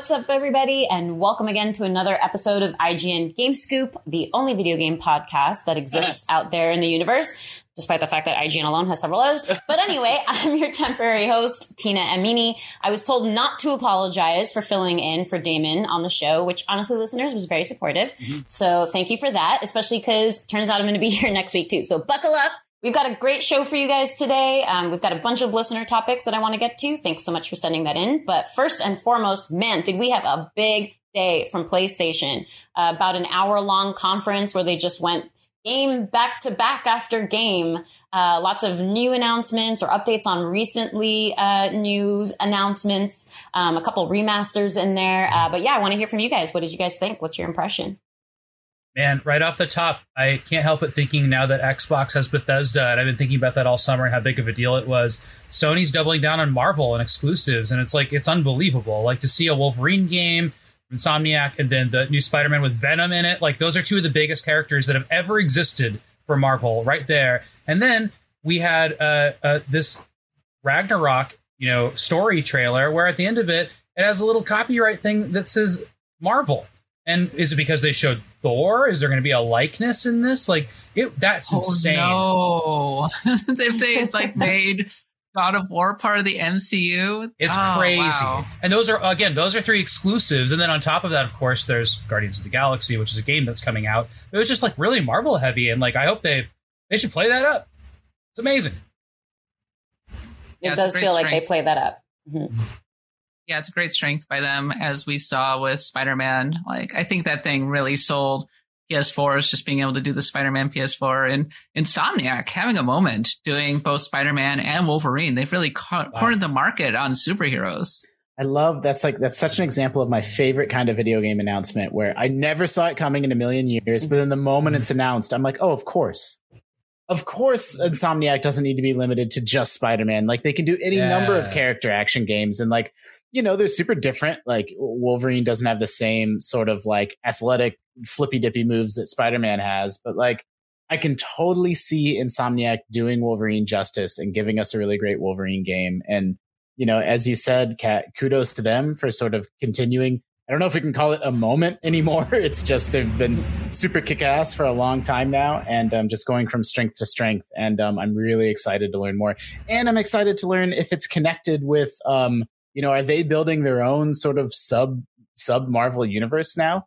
What's up, everybody, and welcome again to another episode of IGN Game Scoop, the only video game podcast that exists out there in the universe, despite the fact that IGN alone has several others. But anyway, I'm your temporary host, Tina Amini. I was told not to apologize for filling in for Damon on the show, which honestly, listeners, was very supportive. Mm-hmm. So thank you for that, especially because turns out I'm going to be here next week too. So buckle up. We've got a great show for you guys today. Um, we've got a bunch of listener topics that I want to get to. Thanks so much for sending that in. But first and foremost, man, did we have a big day from PlayStation? Uh, about an hour long conference where they just went game back to back after game. Uh, lots of new announcements or updates on recently uh, new announcements. Um, a couple remasters in there. Uh, but yeah, I want to hear from you guys. What did you guys think? What's your impression? Man, right off the top, I can't help but thinking now that Xbox has Bethesda, and I've been thinking about that all summer and how big of a deal it was. Sony's doubling down on Marvel and exclusives, and it's like it's unbelievable. Like to see a Wolverine game, Insomniac, and then the new Spider-Man with Venom in it. Like those are two of the biggest characters that have ever existed for Marvel, right there. And then we had uh, uh, this Ragnarok, you know, story trailer where at the end of it, it has a little copyright thing that says Marvel. And is it because they showed Thor? Is there going to be a likeness in this? Like it, that's insane. Oh, no. if they like made God of War part of the MCU, It's Oh, crazy. wow. And those are again, those are three exclusives. And then on top of that, of course, there's Guardians of the Galaxy, which is a game that's coming out. It was just like really Marvel heavy, and like I hope they they should play that up. It's amazing. It it's a does great feel like they play that up. Mhm. Yeah, it's a great strength by them, as we saw with Spider Man. Like, I think that thing really sold PS4s, just being able to do the Spider Man PS4 and Insomniac having a moment doing both Spider Man and Wolverine. They've really co- cornered the market on superheroes. I love that's like that's such an example of my favorite kind of video game announcement where I never saw it coming in a million years, but in the moment it's announced, I'm like, oh, of course. Of course, Insomniac doesn't need to be limited to just Spider-Man. Like they can do any number of character action games and like, you know, they're super different. Like Wolverine doesn't have the same sort of like athletic flippy dippy moves that Spider-Man has, but like I can totally see Insomniac doing Wolverine justice and giving us a really great Wolverine game. And you know, as you said, Kat, kudos to them for sort of continuing. I don't know if we can call it a moment anymore. It's just they've been super kick ass for a long time now and um, just going from strength to strength. And um, I'm really excited to learn more. And I'm excited to learn if it's connected with, um, you know, are they building their own sort of sub sub Marvel universe now?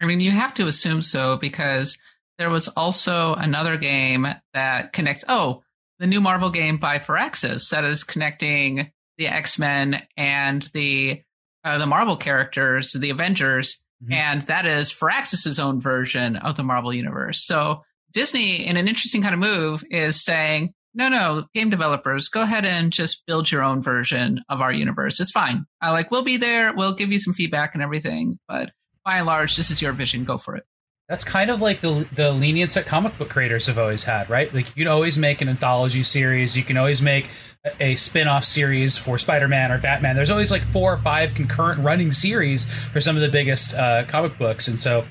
I mean, you have to assume so because there was also another game that connects. Oh, the new Marvel game by Firaxis that is connecting the X Men and the uh, the Marvel characters, the Avengers, mm-hmm. and that is Firaxis's own version of the Marvel universe. So Disney, in an interesting kind of move, is saying, no, no, game developers, go ahead and just build your own version of our universe. It's fine. I like, we'll be there. We'll give you some feedback and everything. But by and large, this is your vision. Go for it. That's kind of like the the lenience that comic book creators have always had, right? Like you can always make an anthology series, you can always make a, a spin-off series for Spider-Man or Batman. There's always like four or five concurrent running series for some of the biggest uh, comic books, and so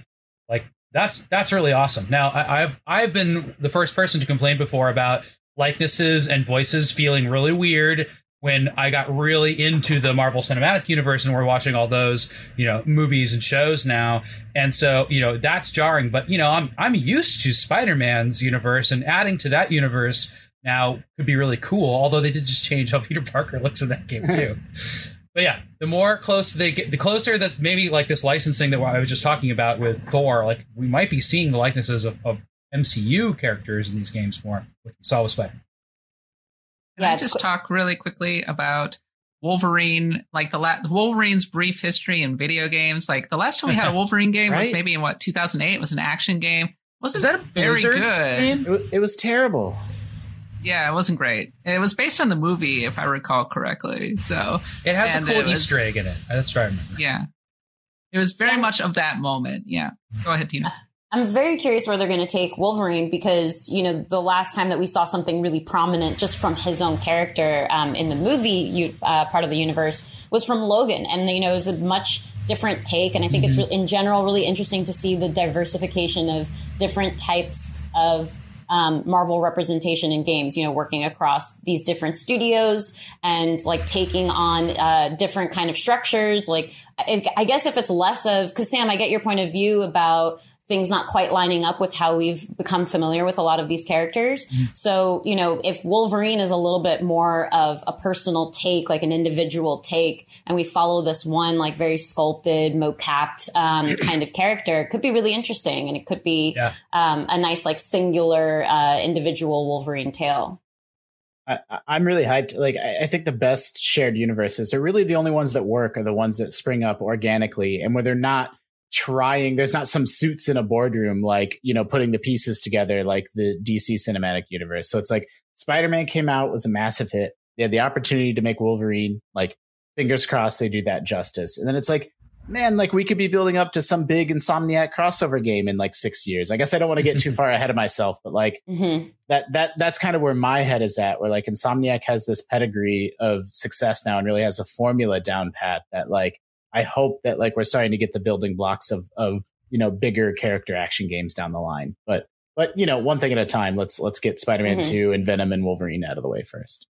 like that's that's really awesome. Now I, I've I've been the first person to complain before about likenesses and voices feeling really weird when I got really into the Marvel Cinematic Universe and we're watching all those, you know, movies and shows now. And so, you know, that's jarring. But, you know, I'm I'm used to Spider-Man's universe and adding to that universe now could be really cool. Although they did just change how Peter Parker looks in that game too. but yeah, the more close they get, the closer that maybe like this licensing that I was just talking about with Thor, like we might be seeing the likenesses of, of MCU characters in these games more, which we saw with Spider. Can yeah, I just qu- talk really quickly about Wolverine, like the la- Wolverine's brief history in video games. Like the last time we had a Wolverine game right? was maybe in what 2008. It was an action game. Wasn't Is that a very good? It, it was terrible. Yeah, it wasn't great. It was based on the movie, if I recall correctly. So it has a cool was, Easter egg in it. That's right. I remember. Yeah, it was very much of that moment. Yeah, go ahead, Tina. I'm very curious where they're going to take Wolverine because, you know, the last time that we saw something really prominent just from his own character um, in the movie uh, part of the universe was from Logan. And, you know, it was a much different take. And I think mm-hmm. it's in general really interesting to see the diversification of different types of um, Marvel representation in games, you know, working across these different studios and like taking on uh, different kind of structures. Like, I, I guess if it's less of, because Sam, I get your point of view about things not quite lining up with how we've become familiar with a lot of these characters. Mm. So, you know, if Wolverine is a little bit more of a personal take, like an individual take, and we follow this one like very sculpted, mo-capped um, kind of character, it could be really interesting, and it could be yeah. um, a nice like singular uh, individual Wolverine tale. I, am really hyped. Like, I, I, think the best shared universes are really the only ones that work are the ones that spring up organically and where they're not trying there's not some suits in a boardroom like you know putting the pieces together like the dc cinematic universe. So it's like spider-man came out was a massive hit. They had the opportunity to make wolverine like fingers crossed they do that justice. And then it's like man like we could be building up to some big insomniac crossover game in like six years. I guess i don't want to get too far ahead of myself but like mm-hmm. that that that's kind of where my head is at where like insomniac has this pedigree of success now and really has a formula down pat that like I hope that like we're starting to get the building blocks of of you know bigger character action games down the line. But but you know one thing at a time. Let's let's get Spider Man mm-hmm. two and Venom and Wolverine out of the way first.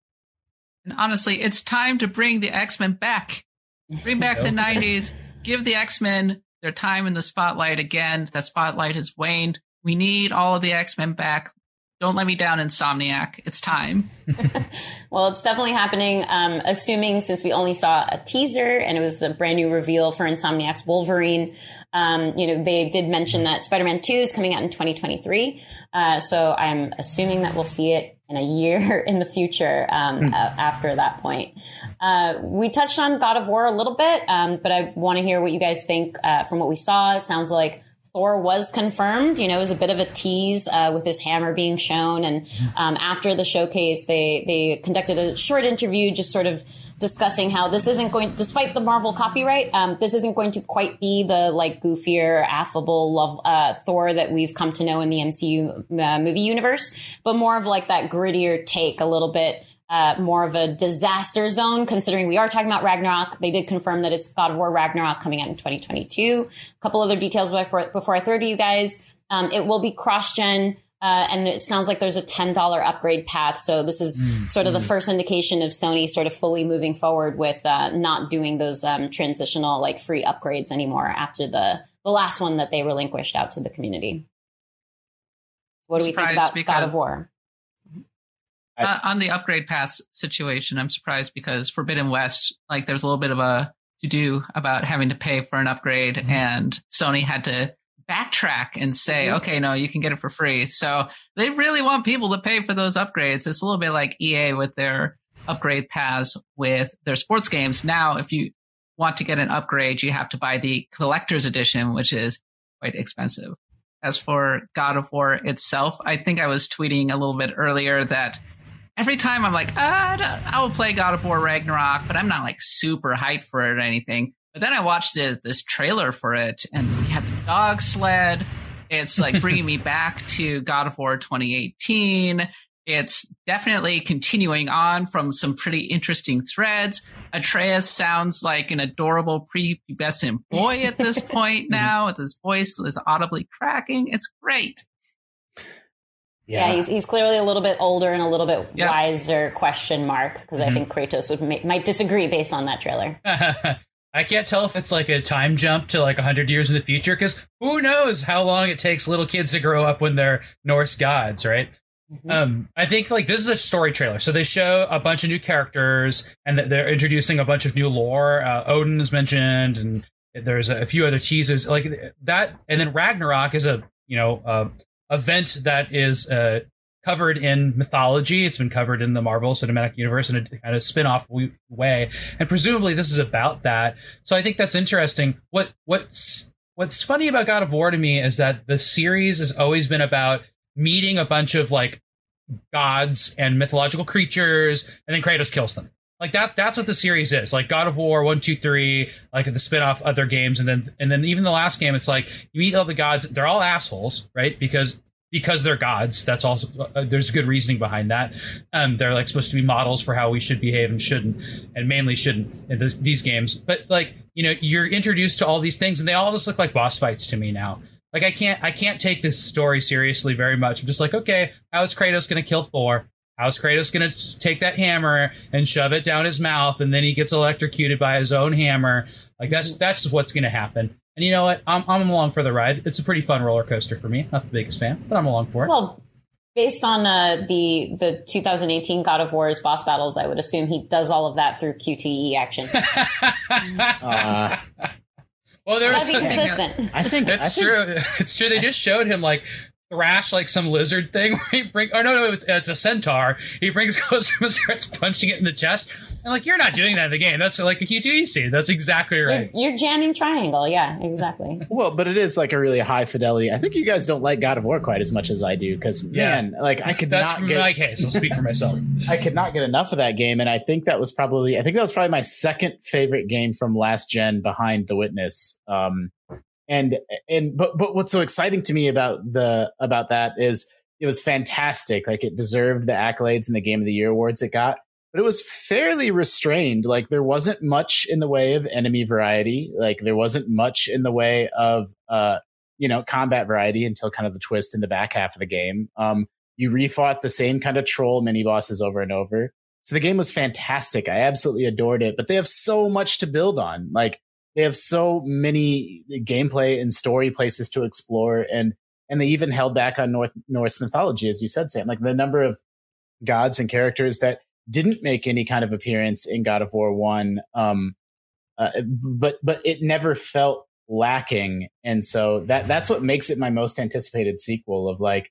And honestly, it's time to bring the X Men back. Bring back the '90s. Give the X Men their time in the spotlight again. That spotlight has waned. We need all of the X Men back. Don't let me down, Insomniac. It's time. well, it's definitely happening. Um, assuming since we only saw a teaser and it was a brand new reveal for Insomniac's Wolverine, um, you know, they did mention that Spider-Man 2 is coming out in 2023. Uh, so I'm assuming that we'll see it in a year in the future um, mm. uh, after that point. Uh, we touched on God of War a little bit, um, but I want to hear what you guys think uh, from what we saw. It sounds like Thor was confirmed. You know, it was a bit of a tease uh, with his hammer being shown, and um, after the showcase, they they conducted a short interview, just sort of discussing how this isn't going, despite the Marvel copyright, um, this isn't going to quite be the like goofier, affable love uh, Thor that we've come to know in the MCU uh, movie universe, but more of like that grittier take, a little bit uh, more of a disaster zone, considering we are talking about Ragnarok. They did confirm that it's God of War Ragnarok coming out in 2022. A couple other details before, before I throw to you guys. Um, it will be cross gen. Uh, and it sounds like there's a $10 upgrade path. So this is mm, sort of mm. the first indication of Sony sort of fully moving forward with uh, not doing those um, transitional like free upgrades anymore after the the last one that they relinquished out to the community. What do we think about God of War? Uh, on the upgrade path situation, I'm surprised because Forbidden West, like there's a little bit of a to do about having to pay for an upgrade, mm-hmm. and Sony had to backtrack and say, mm-hmm. okay, no, you can get it for free. So they really want people to pay for those upgrades. It's a little bit like EA with their upgrade paths with their sports games. Now, if you want to get an upgrade, you have to buy the collector's edition, which is quite expensive. As for God of War itself, I think I was tweeting a little bit earlier that every time I'm like, ah, I will play God of War Ragnarok, but I'm not like super hyped for it or anything. But then I watched this, this trailer for it, and we have the dog sled. It's like bringing me back to God of War 2018. It's definitely continuing on from some pretty interesting threads. Atreus sounds like an adorable prepubescent boy at this point now, with his voice is audibly cracking. It's great. Yeah. yeah, he's, he's clearly a little bit older and a little bit wiser. Question mark because mm-hmm. I think Kratos would ma- might disagree based on that trailer. I can't tell if it's like a time jump to like 100 years in the future because who knows how long it takes little kids to grow up when they're Norse gods, right? Mm-hmm. Um, I think like this is a story trailer, so they show a bunch of new characters and they're introducing a bunch of new lore. Uh, Odin is mentioned, and there's a, few other teases like that. And then Ragnarok is a you know uh, event that is uh, covered in mythology. It's been covered in the Marvel Cinematic Universe in a kind of spin-off way, and presumably this is about that. So I think that's interesting. What what's what's funny about God of War to me is that the series has always been about meeting a bunch of like gods and mythological creatures, and then Kratos kills them. Like that that's what the series is. Like God of War, one, two, three, like the spin-off other games, and then and then even the last game, it's like you meet all the gods, they're all assholes, right? Because because they're gods. That's also uh, there's good reasoning behind that. Um, they're like supposed to be models for how we should behave and shouldn't, and mainly shouldn't in this, these games. But like you know, you're introduced to all these things, and they all just look like boss fights to me now. Like I can't I can't take this story seriously very much. I'm just like, okay, how is Kratos going to kill Thor? How's Kratos going to take that hammer and shove it down his mouth, and then he gets electrocuted by his own hammer? Like that's that's what's going to happen. And you know what? I'm, I'm along for the ride. It's a pretty fun roller coaster for me. Not the biggest fan, but I'm along for it. Well, based on uh, the the 2018 God of War's boss battles, I would assume he does all of that through QTE action. uh, well, there's be consistent. I think it's I think, true. It's true. They just showed him like thrash like some lizard thing. Where he bring oh no no it's, it's a centaur. He brings goes and starts punching it in the chest. And like you're not doing that in the game. That's like a QTE scene that's exactly right. you're, you're jamming triangle. Yeah exactly. Well but it is like a really high fidelity. I think you guys don't like god of war quite as much as i do because yeah. man like i could that's not from get, my case. I'll speak for myself. I could not get enough of that game and i think that was probably i think that was probably my second favorite game from last gen behind the witness. Um and and but but what's so exciting to me about the about that is it was fantastic. Like it deserved the accolades and the game of the year awards it got but it was fairly restrained. Like there wasn't much in the way of enemy variety. Like there wasn't much in the way of uh you know combat variety until kind of the twist in the back half of the game. Um you refought the same kind of troll mini bosses over and over. So the game was fantastic. I absolutely adored it but they have so much to build on. Like they have so many gameplay and story places to explore and and they even held back on North Norse mythology, as you said, Sam. Like the number of gods and characters that didn't make any kind of appearance in God of War One, um, uh, but but it never felt lacking, and so that that's what makes it my most anticipated sequel. Of like,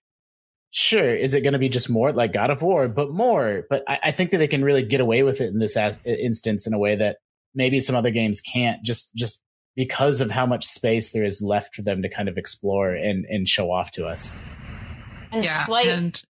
sure, is it going to be just more like God of War, but more? But I, I, think that they can really get away with it in this as, instance in a way that maybe some other games can't just just because of how much space there is left for them to kind of explore and and show off to us. And yeah, slight- and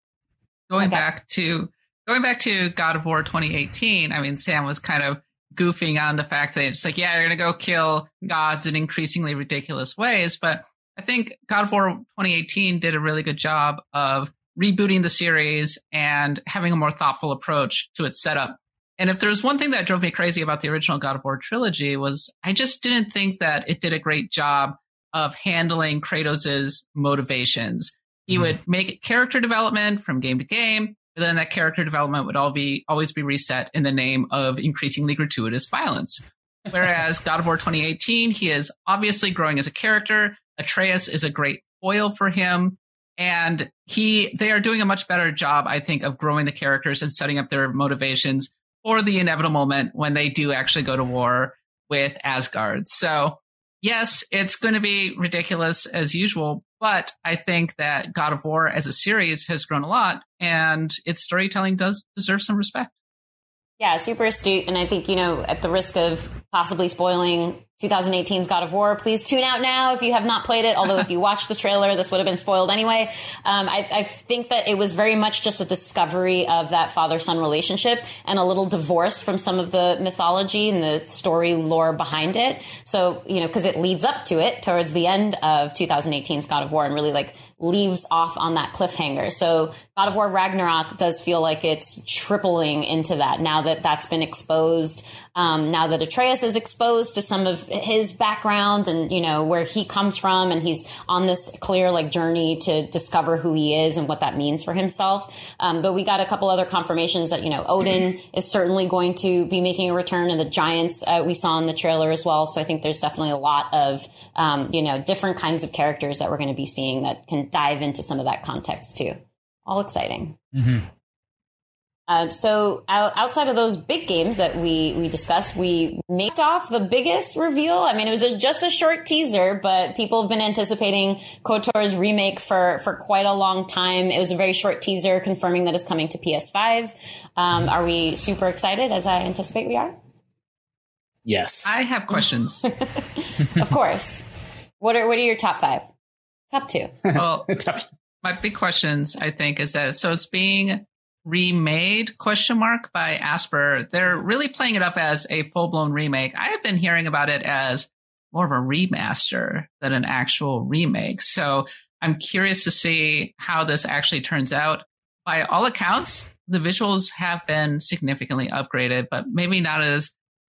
going okay. back to going back to God of War 2018, I mean Sam was kind of goofing on the fact that it's like, yeah, you're gonna go kill gods in increasingly ridiculous ways, but I think God of War 2018 did a really good job of rebooting the series and having a more thoughtful approach to its setup and if there's one thing that drove me crazy about the original God of War trilogy was I just didn't think that it did a great job of handling Kratos's motivations. He mm. would make character development from game to game, but then that character development would all be always be reset in the name of increasingly gratuitous violence. Whereas God of War 2018, he is obviously growing as a character. Atreus is a great foil for him. And he they are doing a much better job, I think, of growing the characters and setting up their motivations for the inevitable moment when they do actually go to war with Asgard. So, yes, it's going to be ridiculous as usual, but I think that God of War as a series has grown a lot and its storytelling does deserve some respect. Yeah, super astute. And I think, you know, at the risk of possibly spoiling 2018's God of War, please tune out now if you have not played it. Although if you watched the trailer, this would have been spoiled anyway. Um, I, I, think that it was very much just a discovery of that father-son relationship and a little divorce from some of the mythology and the story lore behind it. So, you know, because it leads up to it towards the end of 2018's God of War and really like leaves off on that cliffhanger. So God of War Ragnarok does feel like it's tripling into that now that that's been exposed. Um, now that Atreus is exposed to some of his background and, you know, where he comes from and he's on this clear like journey to discover who he is and what that means for himself. Um, but we got a couple other confirmations that, you know, Odin mm-hmm. is certainly going to be making a return and the giants uh, we saw in the trailer as well. So I think there's definitely a lot of, um, you know, different kinds of characters that we're going to be seeing that can dive into some of that context too. All exciting. Mm-hmm. Uh, so outside of those big games that we we discussed, we made off the biggest reveal. I mean, it was a, just a short teaser, but people have been anticipating KOTOR's remake for for quite a long time. It was a very short teaser confirming that it's coming to PS5. Um, are we super excited? As I anticipate, we are. Yes, I have questions. of course. What are what are your top five? Top two. Well, my big questions, I think, is that so it's being remade question mark by Aspyr. They're really playing it up as a full blown remake. I have been hearing about it as more of a remaster than an actual remake. So I'm curious to see how this actually turns out. By all accounts, the visuals have been significantly upgraded, but maybe not as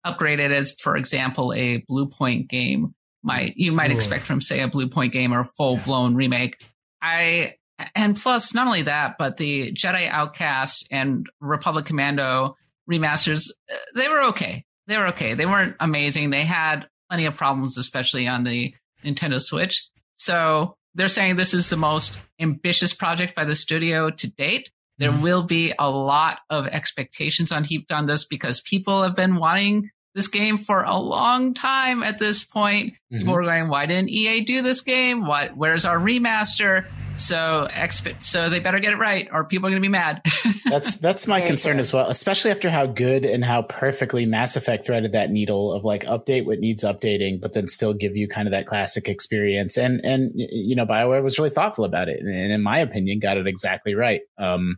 upgraded as, for example, a Bluepoint game might you might Ooh. expect from say a Bluepoint game or a full blown remake. I and plus not only that, but the Jedi Outcast and Republic Commando remasters uh, they were okay. They were okay. They weren't amazing. They had plenty of problems, especially on the Nintendo Switch. So they're saying this is the most ambitious project by the studio to date. There mm-hmm. will be a lot of expectations on heaped on this because people have been wanting this game for a long time at this point. Mm-hmm. People were going, why didn't EA do this game? What, where's our remaster? So exp- so they better get it right or people are going to be mad. that's that's my concern as well, especially after how good and how perfectly Mass Effect threaded that needle of like update what needs updating, but then still give you kind of that classic experience. And and you know, BioWare was really thoughtful about it, and in my opinion, got it exactly right. Um,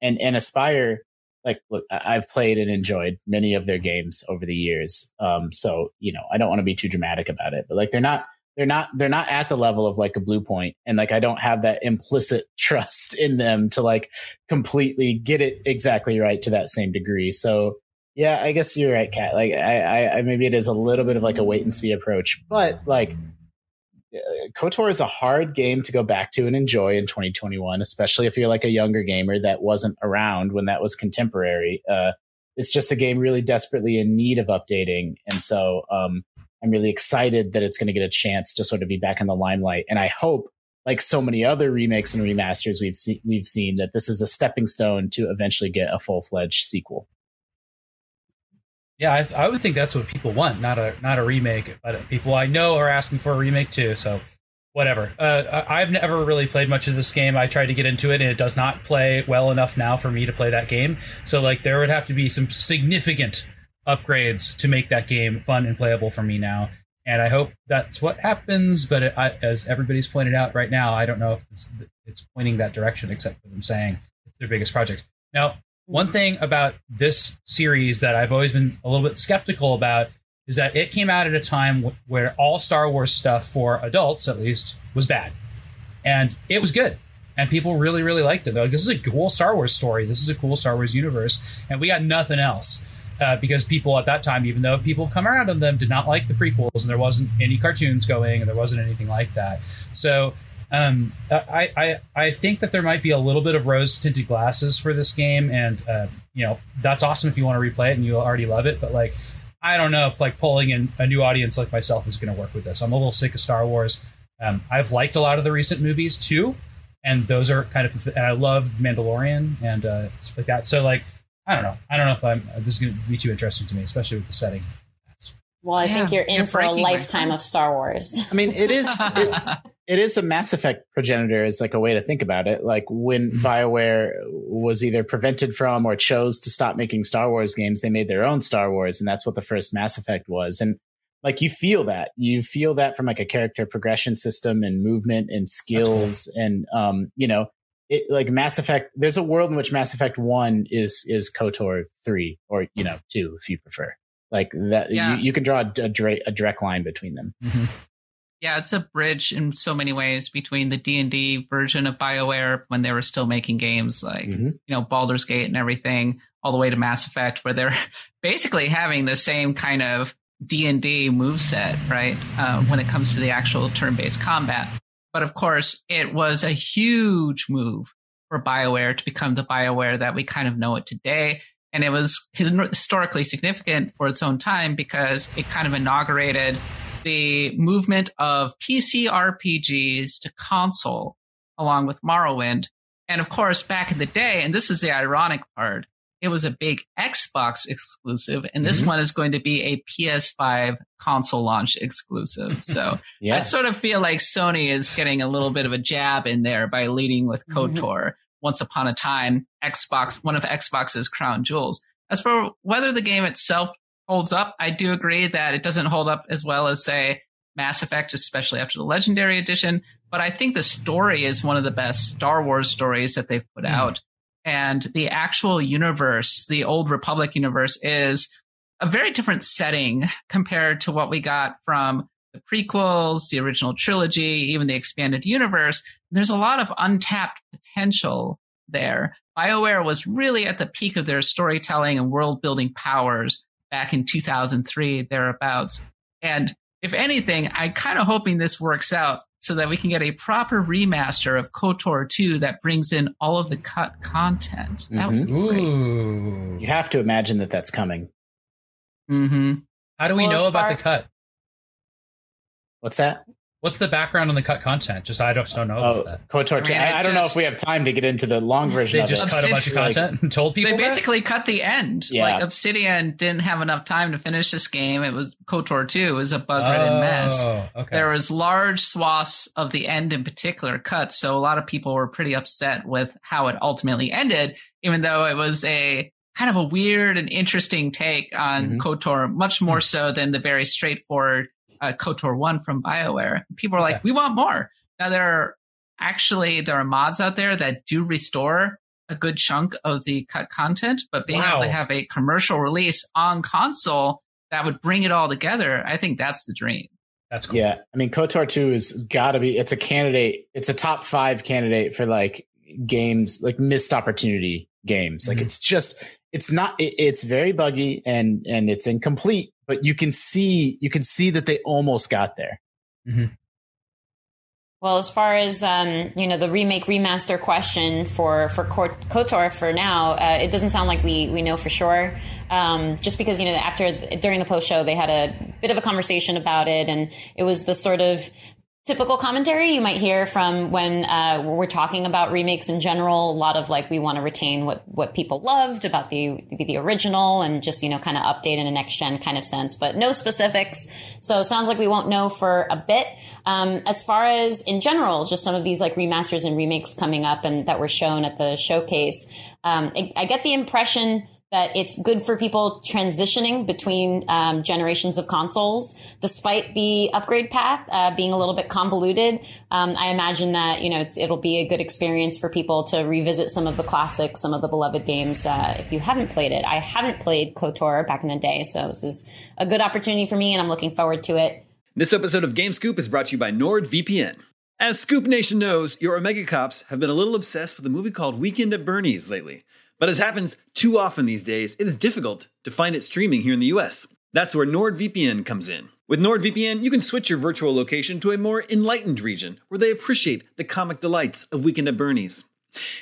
and and Aspyr like look i've played and enjoyed many of their games over the years um so you know i don't want to be too dramatic about it but like they're not they're not they're not at the level of like a blue and like i don't have that implicit trust in them to like completely get it exactly right to that same degree so yeah i guess you're right kat like I, I i maybe it is a little bit of like a wait and see approach but like KOTOR is a hard game to go back to and enjoy in 2021, especially if you're like a younger gamer that wasn't around when that was contemporary. Uh, it's just a game really desperately in need of updating. And so um, I'm really excited that it's going to get a chance to sort of be back in the limelight. And I hope, like so many other remakes and remasters we've, se- we've seen, that this is a stepping stone to eventually get a full fledged sequel. Yeah, I, I, would think that's what people want, not a not a remake. But people I know are asking for a remake too. So whatever. Uh, I've never really played much of this game. I tried to get into it, and it does not play well enough now for me to play that game. So like, there would have to be some significant upgrades to make that game fun and playable for me now. And I hope that's what happens. But it, I, as everybody's pointed out right now, I don't know if it's, it's pointing that direction, except for them saying it's their biggest project. Now, one mm-hmm. thing about this series that I've always been a little bit skeptical about is that it came out at a time w- where all Star Wars stuff for adults, at least, was bad, and it was good, and people really, really liked it. They're like, "This is a cool Star Wars story. This is a cool Star Wars universe," and we got nothing else. Uh, because people at that time, even though people have come around on them, did not like the prequels, and there wasn't any cartoons going, and there wasn't anything like that. So um, I, I I think that there might be a little bit of rose tinted glasses for this game, and uh, you know that's awesome if you want to replay it and you already love it. But like, I don't know if like pulling in a new audience like myself is going to work with this. I'm a little sick of Star Wars. Um, I've liked a lot of the recent movies too, and those are kind of and I love Mandalorian and uh, stuff like that. So like, I don't know. I don't know if I'm this is going to be too interesting to me, especially with the setting. Well, I yeah, think you're in you're for a lifetime of Star Wars. I mean, it is. It, it is a Mass Effect progenitor is like a way to think about it. Like when Mhm. BioWare was either prevented from or chose to stop making Star Wars games, they made their own Star Wars, and that's what the first Mass Effect was. And like you feel that. You feel that from like a character progression system and movement and skills and um, you know, it like Mass Effect there's a world in which Mass Effect 1 is is KOTOR 3 or you know, 2 if you prefer. Like that Yeah. you, you can draw a, a, direct, a direct line between them. Mhm. Yeah, it's a bridge in so many ways between the D and D version of Bioware when they were still making games like Mhm. you know Baldur's Gate and everything, all the way to Mass Effect, where they're basically having the same kind of D and D moveset, right? Uh, when it comes to the actual turn-based combat, but of course, it was a huge move for Bioware to become the Bioware that we kind of know it today. And it was historically significant for its own time because it kind of inaugurated the movement of PC RPGs to console along with Morrowind. And of course, back in the day, and this is the ironic part, it was a big Xbox exclusive, and this Mhm. one is going to be a PS5 console launch exclusive. So Yeah. I sort of feel like Sony is getting a little bit of a jab in there by leading with Mhm. KOTOR. Once upon a time, Xbox, one of Xbox's crown jewels. As for whether the game itself holds up, I do agree that it doesn't hold up as well as, say, Mass Effect, especially after the Legendary Edition. But I think the story is one of the best Star Wars stories that they've put Mhm. out. And the actual universe, the Old Republic universe, is a very different setting compared to what we got from the prequels, the original trilogy, even the expanded universe. There's a lot of untapped potential there. BioWare was really at the peak of their storytelling and world building powers back in 2003, thereabouts. And if anything, I'm kind of hoping this works out so that we can get a proper remaster of KOTOR 2 that brings in all of the cut content. That would be great. Ooh. You have to imagine that that's coming. hmm How do we Well, know about far- the cut? What's that? What's the background on the cut content? Just I just don't know about Oh, that. KOTOR. I mean, I, it I don't know if we have time to get into the long version They of just it. cut a bunch of Obsidian, content and told people They that? basically cut the end. Yeah. Like Obsidian didn't have enough time to finish this game. It was KOTOR 2. It was a bug-ridden mess. Oh, okay. There was large swaths of the end in particular cut, so a lot of people were pretty upset with how it ultimately ended, even though it was a kind of a weird and interesting take on Mhm. KOTOR, much more so than the very straightforward uh, KOTOR 1 from BioWare. People are like, Okay. we want more. Now there are actually there are mods out there that do restore a good chunk of the cut content, but being able to have a commercial release on console that would bring it all together, I think that's the dream. That's cool. Yeah, I mean, KOTOR two has got to be. It's a candidate. It's a top five candidate for like games, like missed opportunity games. Like Mhm. it's just, it's not. It, it's very buggy and and it's incomplete. But you can see, you can see that they almost got there. Well, as far as um, you know, the remake remaster question for for Kotor for now, uh, it doesn't sound like we we know for sure. Um, just because you know, after during the post show, they had a bit of a conversation about it, and it was the sort of typical commentary you might hear from when uh, we're talking about remakes in general. A lot of like we want to retain what what people loved about the the original, and just you know, kind of update in a next gen kind of sense, but no specifics. So it sounds like we won't know for a bit. Um, as far as in general, just some of these like remasters and remakes coming up and that were shown at the showcase, um, I, I get the impression that it's good for people transitioning between um, generations of consoles, despite the upgrade path uh, being a little bit convoluted. Um, I imagine that you know it'll be a good experience for people to revisit some of the classics, some of the beloved games. Uh, if you haven't played it, I haven't played KOTOR back in the day, so this is a good opportunity for me, and I'm looking forward to it. This episode of Game Scoop is brought to you by NordVPN. As Scoop Nation knows, your Omega Cops have been a little obsessed with a movie called Weekend at Bernie's lately. But as happens too often these days, it is difficult to find it streaming here in the US. That's where NordVPN comes in. With NordVPN, you can switch your virtual location to a more enlightened region where they appreciate the comic delights of Weekend at Bernie's.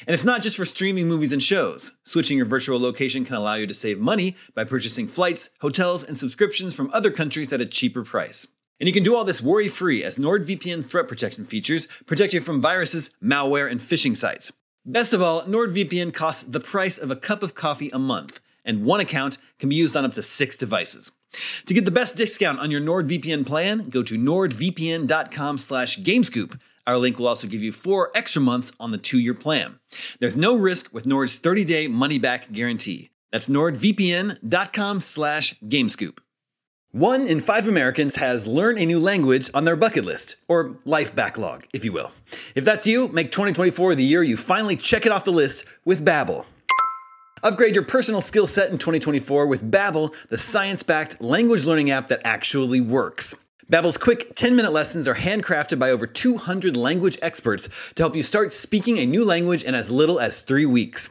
And it's not just for streaming movies and shows. Switching your virtual location can allow you to save money by purchasing flights, hotels, and subscriptions from other countries at a cheaper price. And you can do all this worry free as NordVPN threat protection features protect you from viruses, malware, and phishing sites. Best of all, NordVPN costs the price of a cup of coffee a month, and one account can be used on up to six devices. To get the best discount on your NordVPN plan, go to nordvpn.com slash gamescoop. Our link will also give you four extra months on the two year plan. There's no risk with Nord's 30 day money back guarantee. That's nordvpn.com slash gamescoop. One in five Americans has learn a new language on their bucket list, or life backlog, if you will. If that's you, make 2024 the year you finally check it off the list with Babbel. Upgrade your personal skill set in 2024 with Babbel, the science-backed language learning app that actually works. Babbel's quick 10-minute lessons are handcrafted by over 200 language experts to help you start speaking a new language in as little as 3 weeks.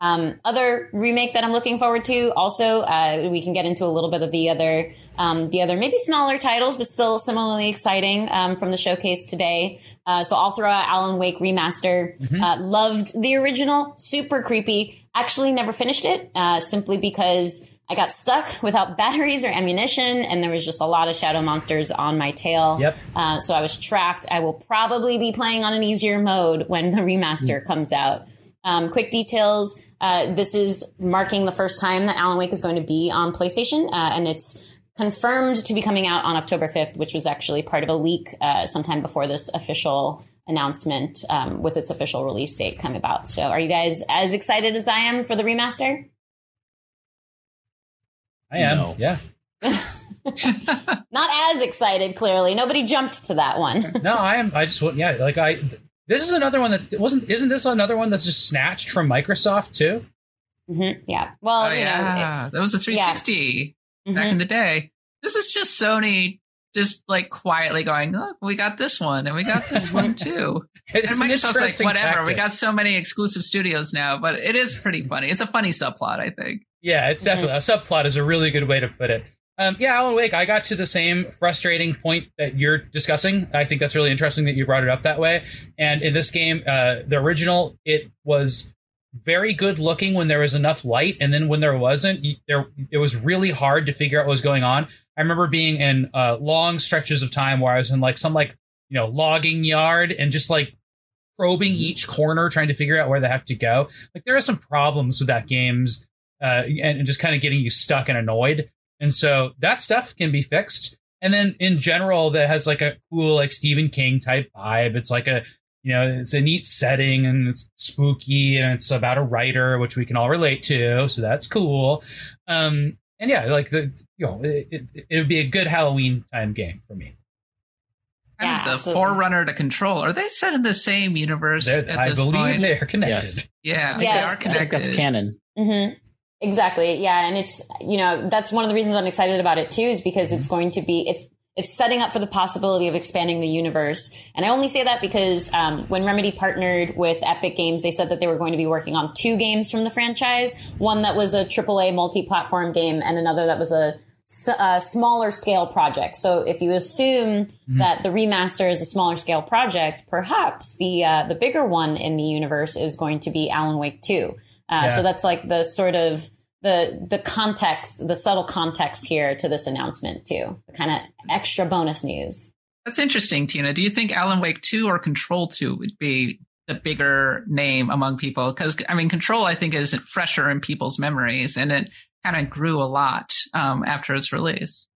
Um, other remake that I'm looking forward to. Also, uh, we can get into a little bit of the other, um, the other maybe smaller titles, but still similarly exciting um, from the showcase today. Uh, so I'll throw out Alan Wake remaster. Mm-hmm. Uh, loved the original, super creepy. Actually, never finished it uh, simply because I got stuck without batteries or ammunition, and there was just a lot of shadow monsters on my tail. Yep. Uh, so I was trapped. I will probably be playing on an easier mode when the remaster mm-hmm. comes out. Um, quick details. Uh, this is marking the first time that Alan Wake is going to be on PlayStation, uh, and it's confirmed to be coming out on October 5th, which was actually part of a leak uh, sometime before this official announcement um, with its official release date come about. So, are you guys as excited as I am for the remaster? I am. No. Yeah. Not as excited, clearly. Nobody jumped to that one. no, I am. I just want, yeah, like I, this is another one that wasn't. Isn't this another one that's just snatched from Microsoft too? Mm-hmm. Yeah. Well, oh, yeah, know, it, that was a 360 yeah. back mm-hmm. in the day. This is just Sony just like quietly going, look, we got this one and we got this one too. It's and Microsoft's like, whatever, tactic. we got so many exclusive studios now, but it is pretty funny. It's a funny subplot, I think. Yeah, it's definitely a subplot is a really good way to put it. Um, yeah, Alan Wake, I got to the same frustrating point that you're discussing. I think that's really interesting that you brought it up that way. And in this game, uh, the original, it was very good looking when there was enough light, and then when there wasn't, there it was really hard to figure out what was going on. I remember being in uh, long stretches of time where I was in like some like you know logging yard and just like probing each corner, trying to figure out where the heck to go. Like there are some problems with that game's uh, and, and just kind of getting you stuck and annoyed. And so that stuff can be fixed. And then in general, that has like a cool, like Stephen King type vibe. It's like a, you know, it's a neat setting and it's spooky and it's about a writer, which we can all relate to. So that's cool. Um, and yeah, like the, you know, it, it, it would be a good Halloween time game for me. Yeah, the absolutely. forerunner to control. Are they set in the same universe? I believe point? they are connected. Yes. Yeah, yeah, they are connected. that's canon. Mm-hmm. Exactly. Yeah. And it's, you know, that's one of the reasons I'm excited about it too, is because it's going to be, it's, it's setting up for the possibility of expanding the universe. And I only say that because um, when Remedy partnered with Epic Games, they said that they were going to be working on two games from the franchise one that was a AAA multi platform game, and another that was a, a smaller scale project. So if you assume mm-hmm. that the remaster is a smaller scale project, perhaps the uh, the bigger one in the universe is going to be Alan Wake 2. Uh, yeah. So that's like the sort of the the context, the subtle context here to this announcement too. The kind of extra bonus news. That's interesting, Tina. Do you think Alan Wake Two or Control Two would be the bigger name among people? Because I mean, Control I think is fresher in people's memories, and it kind of grew a lot um, after its release.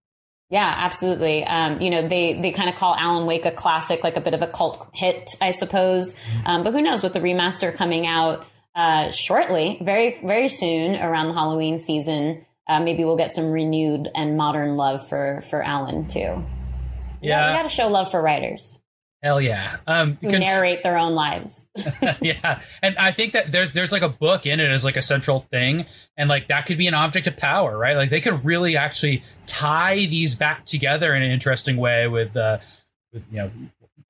Yeah, absolutely. Um, you know, they they kind of call Alan Wake a classic, like a bit of a cult hit, I suppose. Um, but who knows? With the remaster coming out uh, shortly, very very soon around the Halloween season. Uh, maybe we'll get some renewed and modern love for for Alan too. Yeah, we got to show love for writers. Hell yeah. Um, who narrate their own lives. yeah. And I think that there's there's like a book in it as like a central thing. And like that could be an object of power, right? Like they could really actually tie these back together in an interesting way with uh with you know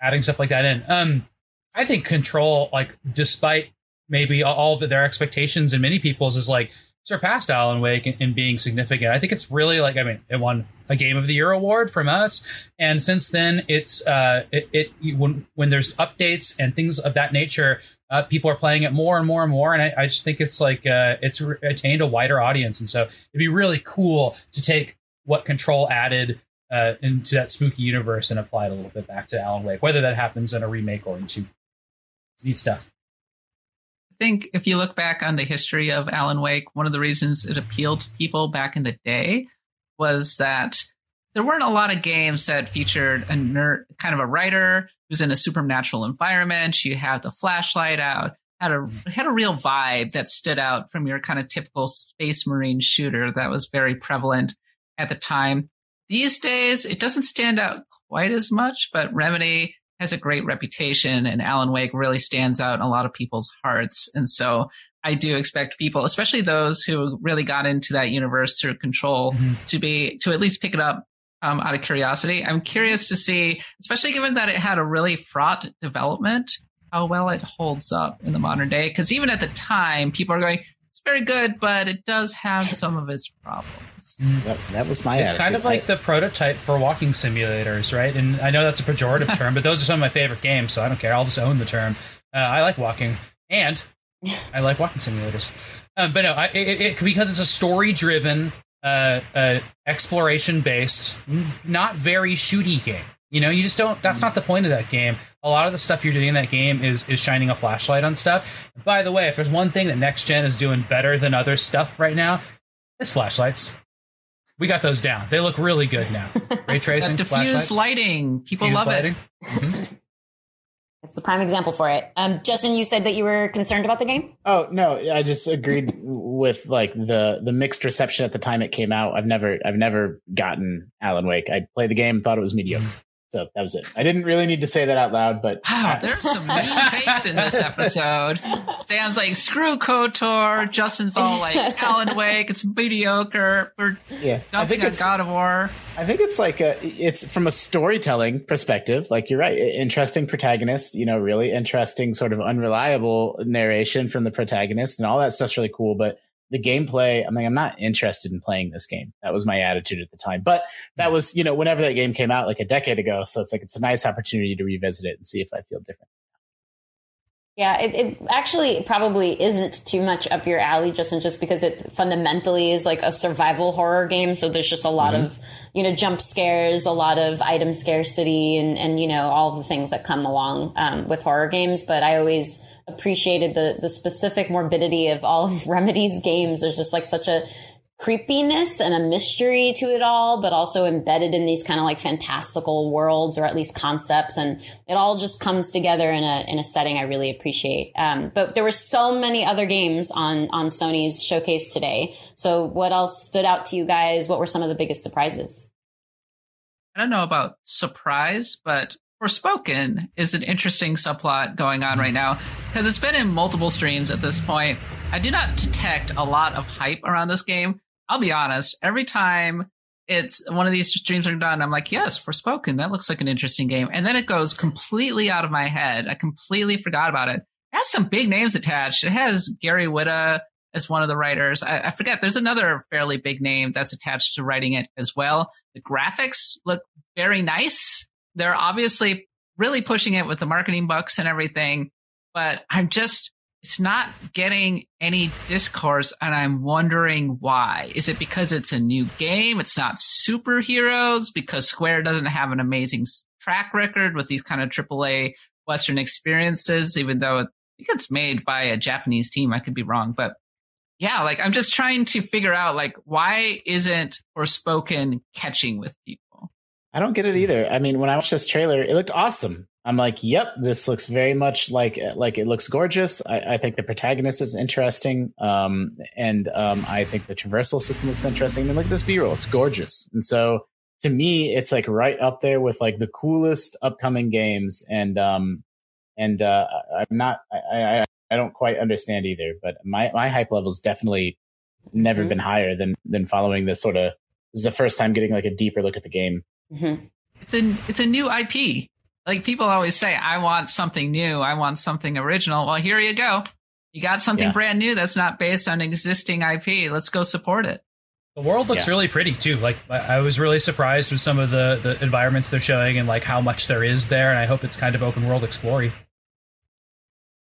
adding stuff like that in. Um I think control, like despite maybe all of their expectations and many people's is like surpassed Alan Wake in, in, being significant. I think it's really like I mean it won a Game of the Year award from us, and since then it's uh it, it when when there's updates and things of that nature, uh, people are playing it more and more and more, and I, I just think it's like uh it's re- attained a wider audience, and so it'd be really cool to take what Control added. Uh, into that spooky universe and apply it a little bit back to Alan Wake, whether that happens in a remake or in two. It's neat stuff think if you look back on the history of Alan Wake, one of the reasons it appealed to people back in the day was that there weren't a lot of games that featured a nerd, kind of a writer who's in a supernatural environment. You had the flashlight out, had a had a real vibe that stood out from your kind of typical space marine shooter that was very prevalent at the time. These days, it doesn't stand out quite as much, but Remedy has a great reputation and Alan Wake really stands out in a lot of people's hearts. And so I do expect people, especially those who really got into that universe through control mm-hmm. to be, to at least pick it up um, out of curiosity. I'm curious to see, especially given that it had a really fraught development, how well it holds up in the modern day. Cause even at the time, people are going, very good, but it does have some of its problems. That, that was my. It's attitude. kind of like the prototype for walking simulators, right? And I know that's a pejorative term, but those are some of my favorite games, so I don't care. I'll just own the term. Uh, I like walking, and I like walking simulators. Um, but no, I, it, it, because it's a story-driven, uh, uh, exploration-based, not very shooty game. You know, you just don't. That's not the point of that game. A lot of the stuff you're doing in that game is is shining a flashlight on stuff. By the way, if there's one thing that next gen is doing better than other stuff right now, it's flashlights. We got those down. They look really good now. Ray tracing, diffuse lighting. People diffuse love lighting. it. Mm-hmm. It's the prime example for it. Um, Justin, you said that you were concerned about the game. Oh no, I just agreed with like the the mixed reception at the time it came out. I've never I've never gotten Alan Wake. I played the game, thought it was mediocre. So that was it. I didn't really need to say that out loud, but wow, there's some mean takes in this episode. Dan's like, screw KOTOR. Justin's all like, Alan Wake, it's mediocre. We're yeah, I think it's God of War. I think it's like a, it's from a storytelling perspective. Like you're right, interesting protagonist. You know, really interesting, sort of unreliable narration from the protagonist, and all that stuff's really cool. But the gameplay, I'm like, I'm not interested in playing this game. That was my attitude at the time. But that was, you know, whenever that game came out, like a decade ago. So it's like, it's a nice opportunity to revisit it and see if I feel different. Yeah, it, it actually probably isn't too much up your alley, Justin, just because it fundamentally is like a survival horror game. So there's just a lot mm-hmm. of, you know, jump scares, a lot of item scarcity, and, and you know, all the things that come along um, with horror games. But I always appreciated the the specific morbidity of all of Remedy's games. There's just like such a creepiness and a mystery to it all, but also embedded in these kind of like fantastical worlds or at least concepts. And it all just comes together in a, in a setting I really appreciate. Um, but there were so many other games on, on Sony's showcase today. So what else stood out to you guys? What were some of the biggest surprises? I don't know about surprise, but Forspoken is an interesting subplot going on right now because it's been in multiple streams at this point. I do not detect a lot of hype around this game. I'll be honest, every time it's one of these streams are done, I'm like, yes, Forspoken, that looks like an interesting game. And then it goes completely out of my head. I completely forgot about it. It has some big names attached. It has Gary Whitta as one of the writers. I, I forget, there's another fairly big name that's attached to writing it as well. The graphics look very nice they're obviously really pushing it with the marketing bucks and everything, but I'm just, it's not getting any discourse and I'm wondering why. Is it because it's a new game? It's not superheroes because Square doesn't have an amazing track record with these kind of AAA Western experiences, even though I think it's made by a Japanese team. I could be wrong, but yeah, like I'm just trying to figure out like why isn't Forspoken catching with people? I don't get it either. I mean, when I watched this trailer, it looked awesome. I'm like, yep, this looks very much like like it looks gorgeous. I, I think the protagonist is interesting, um, and um, I think the traversal system looks interesting. I mean, look at this B roll; it's gorgeous. And so to me, it's like right up there with like the coolest upcoming games. And um, and uh, I'm not, I, I, I don't quite understand either. But my my hype level's definitely never Mhm. been higher than than following this sort of. This is the first time getting like a deeper look at the game. Mhm. it's a it's a new IP. Like people always say, I want something new. I want something original. Well, here you go. You got something Yeah. brand new that's not based on existing IP. Let's go support it. The world looks Yeah. really pretty too. Like I I was really surprised with some of the the environments they're showing and like how much there is there, and I hope it's kind of open world exploring.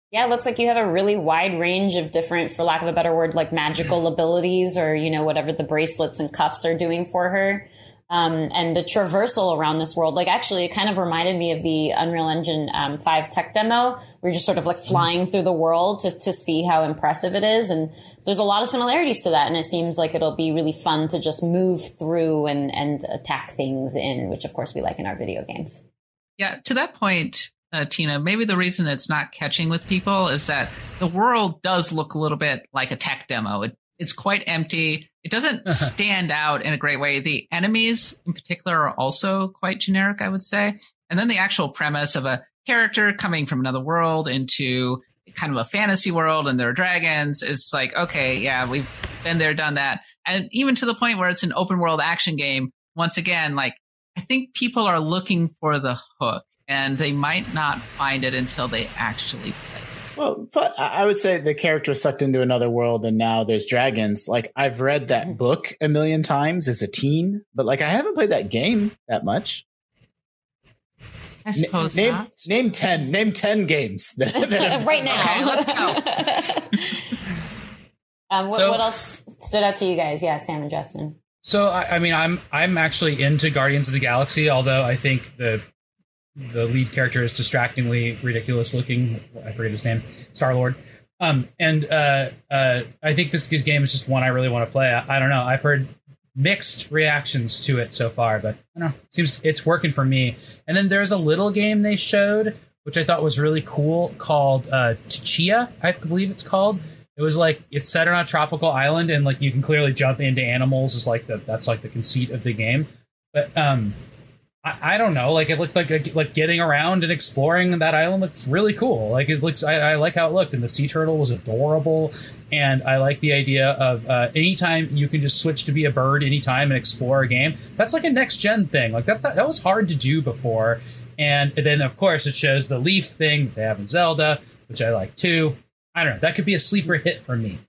Yeah, it looks like you have a really wide range of different, for lack of a better word, like magical abilities or, you know, whatever the bracelets and cuffs are doing for her. Um, and the traversal around this world, like actually, it kind of reminded me of the Unreal Engine um, 5 tech demo. you're just sort of like flying through the world to, to see how impressive it is. And there's a lot of similarities to that. And it seems like it'll be really fun to just move through and, and attack things in, which of course we like in our video games. Yeah, to that point, uh, Tina, maybe the reason it's not catching with people is that the world does look a little bit like a tech demo. It, it's quite empty. It doesn't uh-huh. stand out in a great way. The enemies, in particular, are also quite generic, I would say. And then the actual premise of a character coming from another world into kind of a fantasy world and there are dragons. It's like, okay, yeah, we've been there, done that. And even to the point where it's an open world action game, once again, like, I think people are looking for the hook and they might not find it until they actually play. Well, but I I would say the character sucked into another world and now there's dragons. Like I've read that book a million times as a teen, but like I haven't played that game that much. I Na- suppose name not. name ten. Name ten games that, that have right now. Okay, let's go. um, what, So- what else stood out to you guys? Yeah, Sam and Justin. So I, I mean, I'm I'm actually into Guardians of the Galaxy, although I think the the lead character is distractingly ridiculous looking. I forget his name, Star Lord. Um, and uh, uh, I think this game is just one I really want to play. I, I don't know. I've heard mixed reactions to it so far, but I don't know. It seems it's working for me. And then there's a little game they showed, which I thought was really cool, called uh, I believe it's called. It was like it's set on a tropical island, and like you can clearly jump into animals. Is like the that's like the conceit of the game. But um, I, don't know. Like it looked like like getting around and exploring that island looks really cool. Like it looks. I, I like how it looked, and the sea turtle was adorable. And I like the idea of uh, anytime you can just switch to be a bird anytime and explore a game. That's like a next gen thing. Like that's that was hard to do before. And then of course it shows the leaf thing they have in Zelda, which I like too. I don't know. That could be a sleeper hit for me.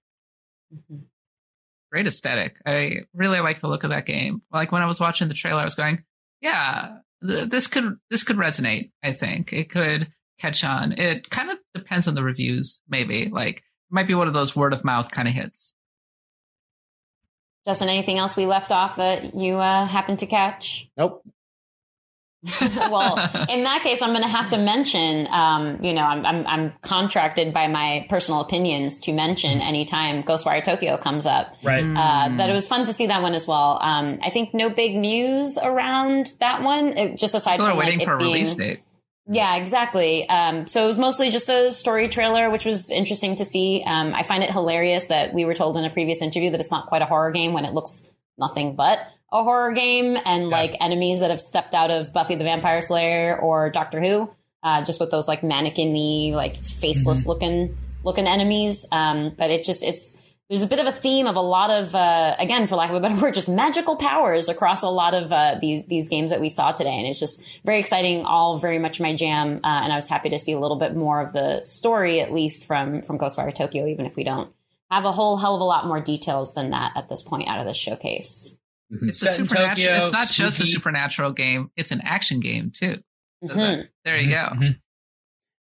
Great aesthetic. I really like the look of that game. Like when I was watching the trailer, I was going, "Yeah, th- this could this could resonate." I think it could catch on. It kind of depends on the reviews. Maybe like it might be one of those word of mouth kind of hits. Justin, anything else we left off that you uh, happened to catch? Nope. well, in that case, I'm going to have to mention, um, you know, I'm, I'm, I'm contracted by my personal opinions to mention anytime Ghostwire Tokyo comes up. Right. Uh, that it was fun to see that one as well. Um, I think no big news around that one, it, just aside from like, waiting it for a being, release date. Yeah, exactly. Um, so it was mostly just a story trailer, which was interesting to see. Um, I find it hilarious that we were told in a previous interview that it's not quite a horror game when it looks nothing but a horror game and like enemies that have stepped out of Buffy the Vampire Slayer or Doctor Who, uh, just with those like mannequin-y, like faceless looking looking enemies. Um, but it just it's there's a bit of a theme of a lot of uh, again for lack of a better word just magical powers across a lot of uh, these these games that we saw today. And it's just very exciting all very much my jam. Uh, and i was happy to see a little bit more of the story at least from from ghostwire tokyo even if we don't have a whole hell of a lot more details than that at this point out of this showcase It's a Set in supernatural. Tokyo, it's not just a supernatural game. It's an action game too. So Mhm. there you go. Mhm.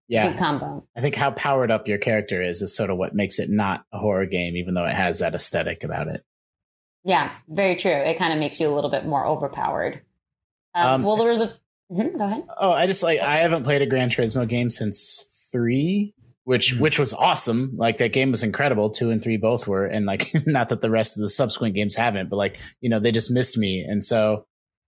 Yeah. good combo I think how powered up your character is is sort of what makes it not a horror game, even though it has that aesthetic about it. yeah very true it kind of makes you a little bit more overpowered um, Um, well there was a Mhm, go ahead Oh, I just like I haven't played a Gran Turismo game since three, which Mhm. which was awesome. Like that game was incredible. Two and three both were, and like not that the rest of the subsequent games haven't, but like you know they just missed me, and so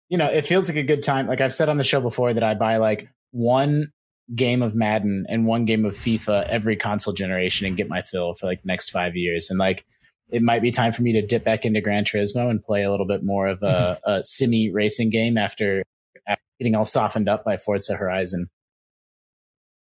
you know it feels like a good time. Like I've said on the show before that I buy like one game of Madden and one game of FIFA every console generation and get my fill for like next five years, and like it might be time for me to dip back into Gran Turismo and play a little bit more of a, mm-hmm. a simi racing game after, after getting all softened up by Forza Horizon.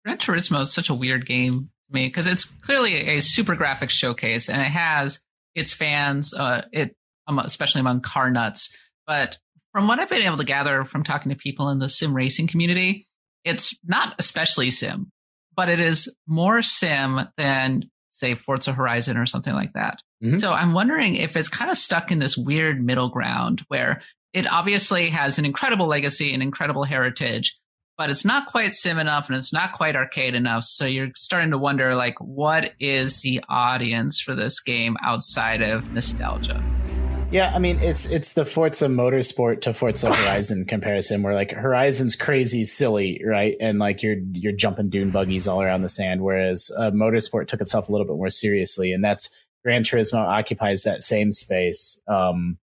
Gran Turismo is such a weird game to me because it's clearly a super graphics showcase and it has its fans, uh, it um, especially among car nuts. But from what I've been able to gather from talking to people in the sim racing community, it's not especially sim, but it is more sim than say Forza Horizon or something like that. Mm-hmm. So I'm wondering if it's kind of stuck in this weird middle ground where it obviously has an incredible legacy and incredible heritage, but it's not quite sim enough and it's not quite arcade enough. So you're starting to wonder like what is the audience for this game outside of nostalgia? Yeah, I mean it's it's the Forza Motorsport to Forza Horizon comparison where like Horizon's crazy silly, right? And like you're you're jumping dune buggies all around the sand whereas uh, Motorsport took itself a little bit more seriously and that's Gran Turismo occupies that same space. Um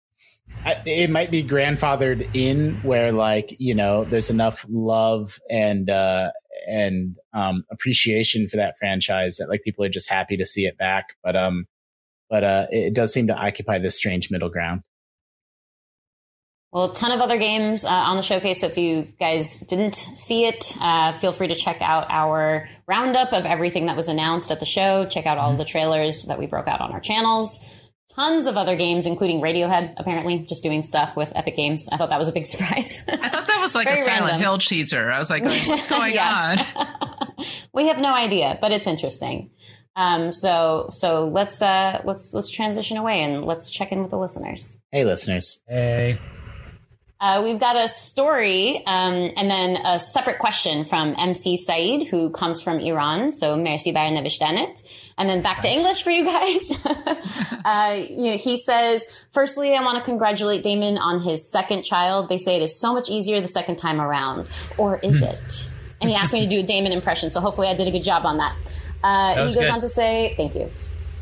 I, it might be grandfathered in where like, you know, there's enough love and uh and um appreciation for that franchise that like people are just happy to see it back, but um but uh, it does seem to occupy this strange middle ground. Well, a ton of other games uh, on the showcase. So if you guys didn't see it, uh, feel free to check out our roundup of everything that was announced at the show. Check out all the trailers that we broke out on our channels. Tons of other games, including Radiohead, apparently just doing stuff with Epic Games. I thought that was a big surprise. I thought that was like a Silent random. Hill teaser. I was like, what's going on? we have no idea, but it's interesting. Um, so so let's uh, let's let's transition away and let's check in with the listeners. Hey, listeners. Hey. Uh, we've got a story um, and then a separate question from MC Saeed, who comes from Iran. So merci bar nevishtanet. And then back nice. to English for you guys. uh, you know, he says, firstly, I want to congratulate Damon on his second child. They say it is so much easier the second time around. Or is hmm. it? And he asked me to do a Damon impression. So hopefully I did a good job on that. Uh, he goes good. on to say, thank you.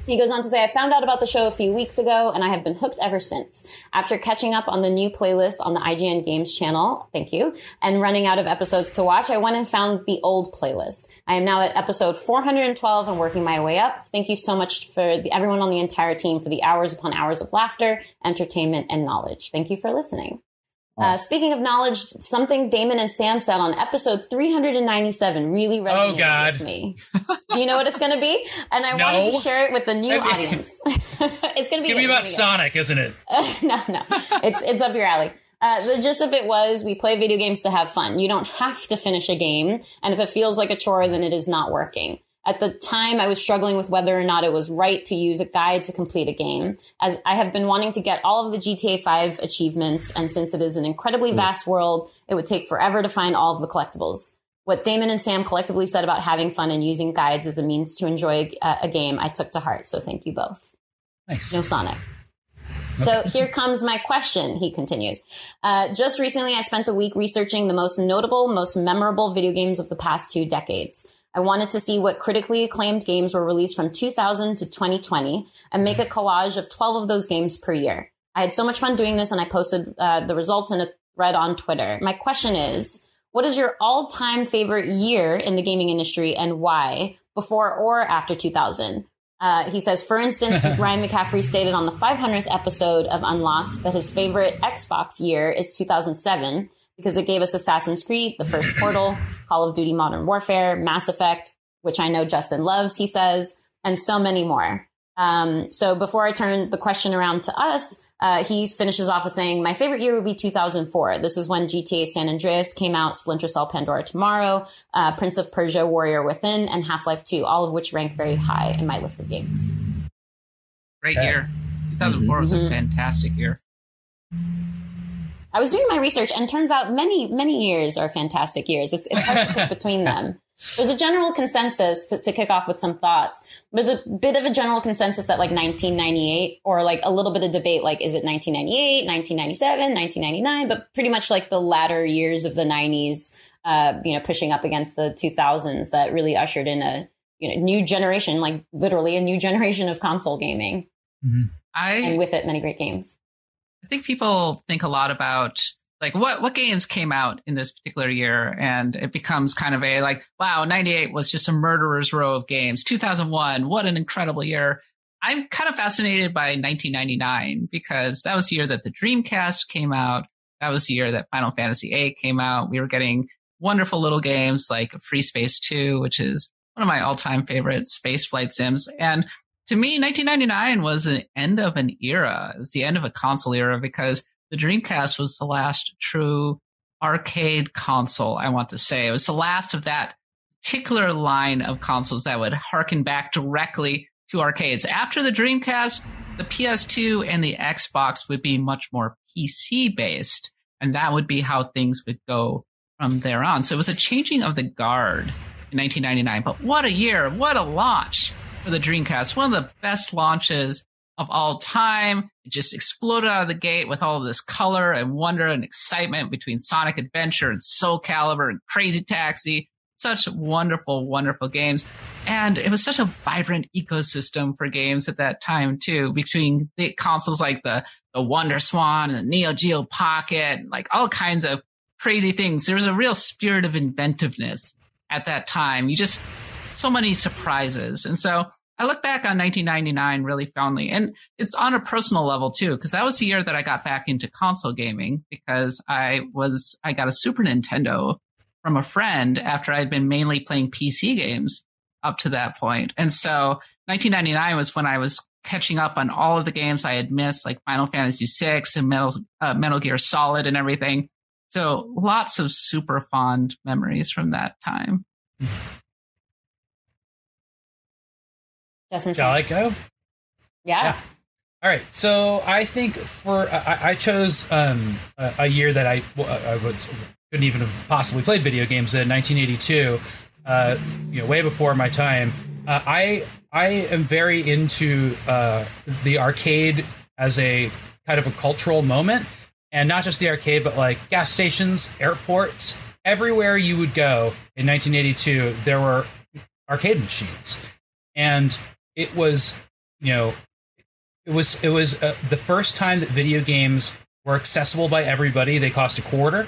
He goes on to say, I found out about the show a few weeks ago and I have been hooked ever since. After catching up on the new playlist on the IGN Games channel, thank you, and running out of episodes to watch, I went and found the old playlist. I am now at episode 412 and working my way up. Thank you so much for the, everyone on the entire team for the hours upon hours of laughter, entertainment, and knowledge. Thank you for listening. Uh, speaking of knowledge, something Damon and Sam said on episode 397 really resonated oh God. with me. Do you know what it's going to be? And I no. wanted to share it with the new audience. it's going to be, be about Sonic, isn't it? Uh, no, no, it's it's up your alley. Uh, the gist of it was we play video games to have fun. You don't have to finish a game, and if it feels like a chore, then it is not working. At the time, I was struggling with whether or not it was right to use a guide to complete a game, as I have been wanting to get all of the GTA 5 achievements, and since it is an incredibly vast world, it would take forever to find all of the collectibles. What Damon and Sam collectively said about having fun and using guides as a means to enjoy a, a game, I took to heart. So thank you both. Nice. No Sonic. So here comes my question, he continues. Uh, just recently, I spent a week researching the most notable, most memorable video games of the past two decades. I wanted to see what critically acclaimed games were released from 2000 to 2020 and make a collage of 12 of those games per year. I had so much fun doing this and I posted uh, the results in a thread on Twitter. My question is, what is your all-time favorite year in the gaming industry and why, before or after 2000? Uh, he says, for instance, Ryan McCaffrey stated on the 500th episode of Unlocked that his favorite Xbox year is 2007 because it gave us Assassin's Creed, the first Portal, Call of Duty Modern Warfare, Mass Effect, which I know Justin loves, he says, and so many more. Um, so before I turn the question around to us, uh, he finishes off with saying, My favorite year would be 2004. This is when GTA San Andreas came out, Splinter Cell Pandora Tomorrow, uh, Prince of Persia Warrior Within, and Half Life 2, all of which rank very high in my list of games. Great year. 2004 mm-hmm. was a mm-hmm. fantastic year. I was doing my research, and turns out many, many years are fantastic years. It's, it's hard to pick between them. There's a general consensus to, to kick off with some thoughts. There's a bit of a general consensus that like 1998 or like a little bit of debate, like is it 1998, 1997, 1999, but pretty much like the latter years of the 90s, uh, you know, pushing up against the 2000s that really ushered in a you know new generation, like literally a new generation of console gaming. Mm-hmm. I and with it many great games. I think people think a lot about like what what games came out in this particular year and it becomes kind of a like wow 98 was just a murderer's row of games 2001 what an incredible year I'm kind of fascinated by 1999 because that was the year that the Dreamcast came out. That was the year that Final Fantasy VIII came out. We were getting wonderful little games like Free Space 2, which is one of my all-time favorite space flight sims. And to me, 1999 was the end of an era. It was the end of a console era because the Dreamcast was the last true arcade console, I want to say. It was the last of that particular line of consoles that would harken back directly to arcades. After the Dreamcast, the PS2 and the Xbox would be much more PC based, and that would be how things would go from there on. So it was a changing of the guard in 1999. But what a year! What a launch for the Dreamcast! One of the best launches of all time. It just exploded out of the gate with all this color and wonder and excitement between Sonic Adventure and Soul Calibur and Crazy Taxi. Such wonderful, wonderful games. And it was such a vibrant ecosystem for games at that time too, between the consoles like the, the Wonder Swan and the Neo Geo Pocket, like all kinds of crazy things. There was a real spirit of inventiveness at that time. You just, so many surprises. And so I look back on 1999 really fondly, and it's on a personal level too, because that was the year that I got back into console gaming because I was I got a Super Nintendo from a friend after I'd been mainly playing PC games up to that point, and so 1999 was when I was catching up on all of the games I had missed, like Final Fantasy VI and Metal uh, Metal Gear Solid and everything. So lots of super fond memories from that time. Justin, Shall I go? yeah. Yeah. All right, so I think for I, I chose um, a, a year that I I was couldn't even have possibly played video games in 1982, uh, you know, way before my time. Uh, I I am very into uh, the arcade as a kind of a cultural moment, and not just the arcade, but like gas stations, airports, everywhere you would go in 1982, there were arcade machines, and it was you know it was it was uh, the first time that video games were accessible by everybody. They cost a quarter.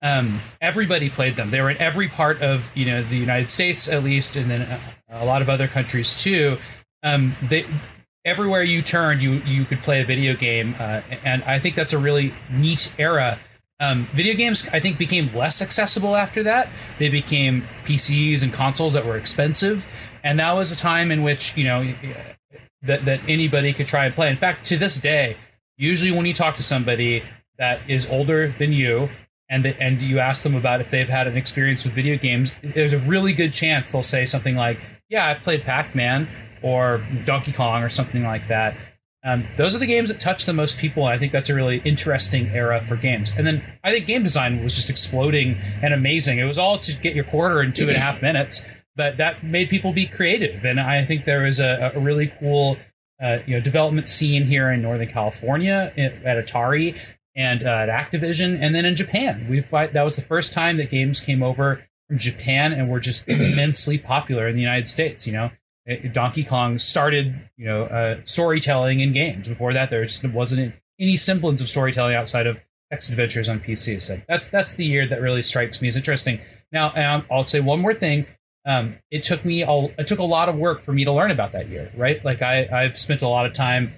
Um, everybody played them. They were in every part of you know the United States at least, and then a, a lot of other countries too. Um, they everywhere you turned, you you could play a video game, uh, and I think that's a really neat era. Um, video games, I think, became less accessible after that. They became PCs and consoles that were expensive, and that was a time in which you know that that anybody could try and play. In fact, to this day, usually when you talk to somebody that is older than you and and you ask them about if they've had an experience with video games, there's a really good chance they'll say something like, "Yeah, I played Pac-Man or Donkey Kong or something like that." Um, those are the games that touch the most people. And I think that's a really interesting era for games. And then I think game design was just exploding and amazing. It was all to get your quarter in two and a half minutes but that made people be creative. And I think there was a, a really cool, uh, you know, development scene here in Northern California at Atari and uh, at Activision, and then in Japan. We that was the first time that games came over from Japan and were just immensely popular in the United States. You know, Donkey Kong started, you know, uh, storytelling in games. Before that, there just wasn't any semblance of storytelling outside of text adventures on PC. So that's that's the year that really strikes me as interesting. Now, um, I'll say one more thing um, it took me a, it took a lot of work for me to learn about that year, right? Like I, I've spent a lot of time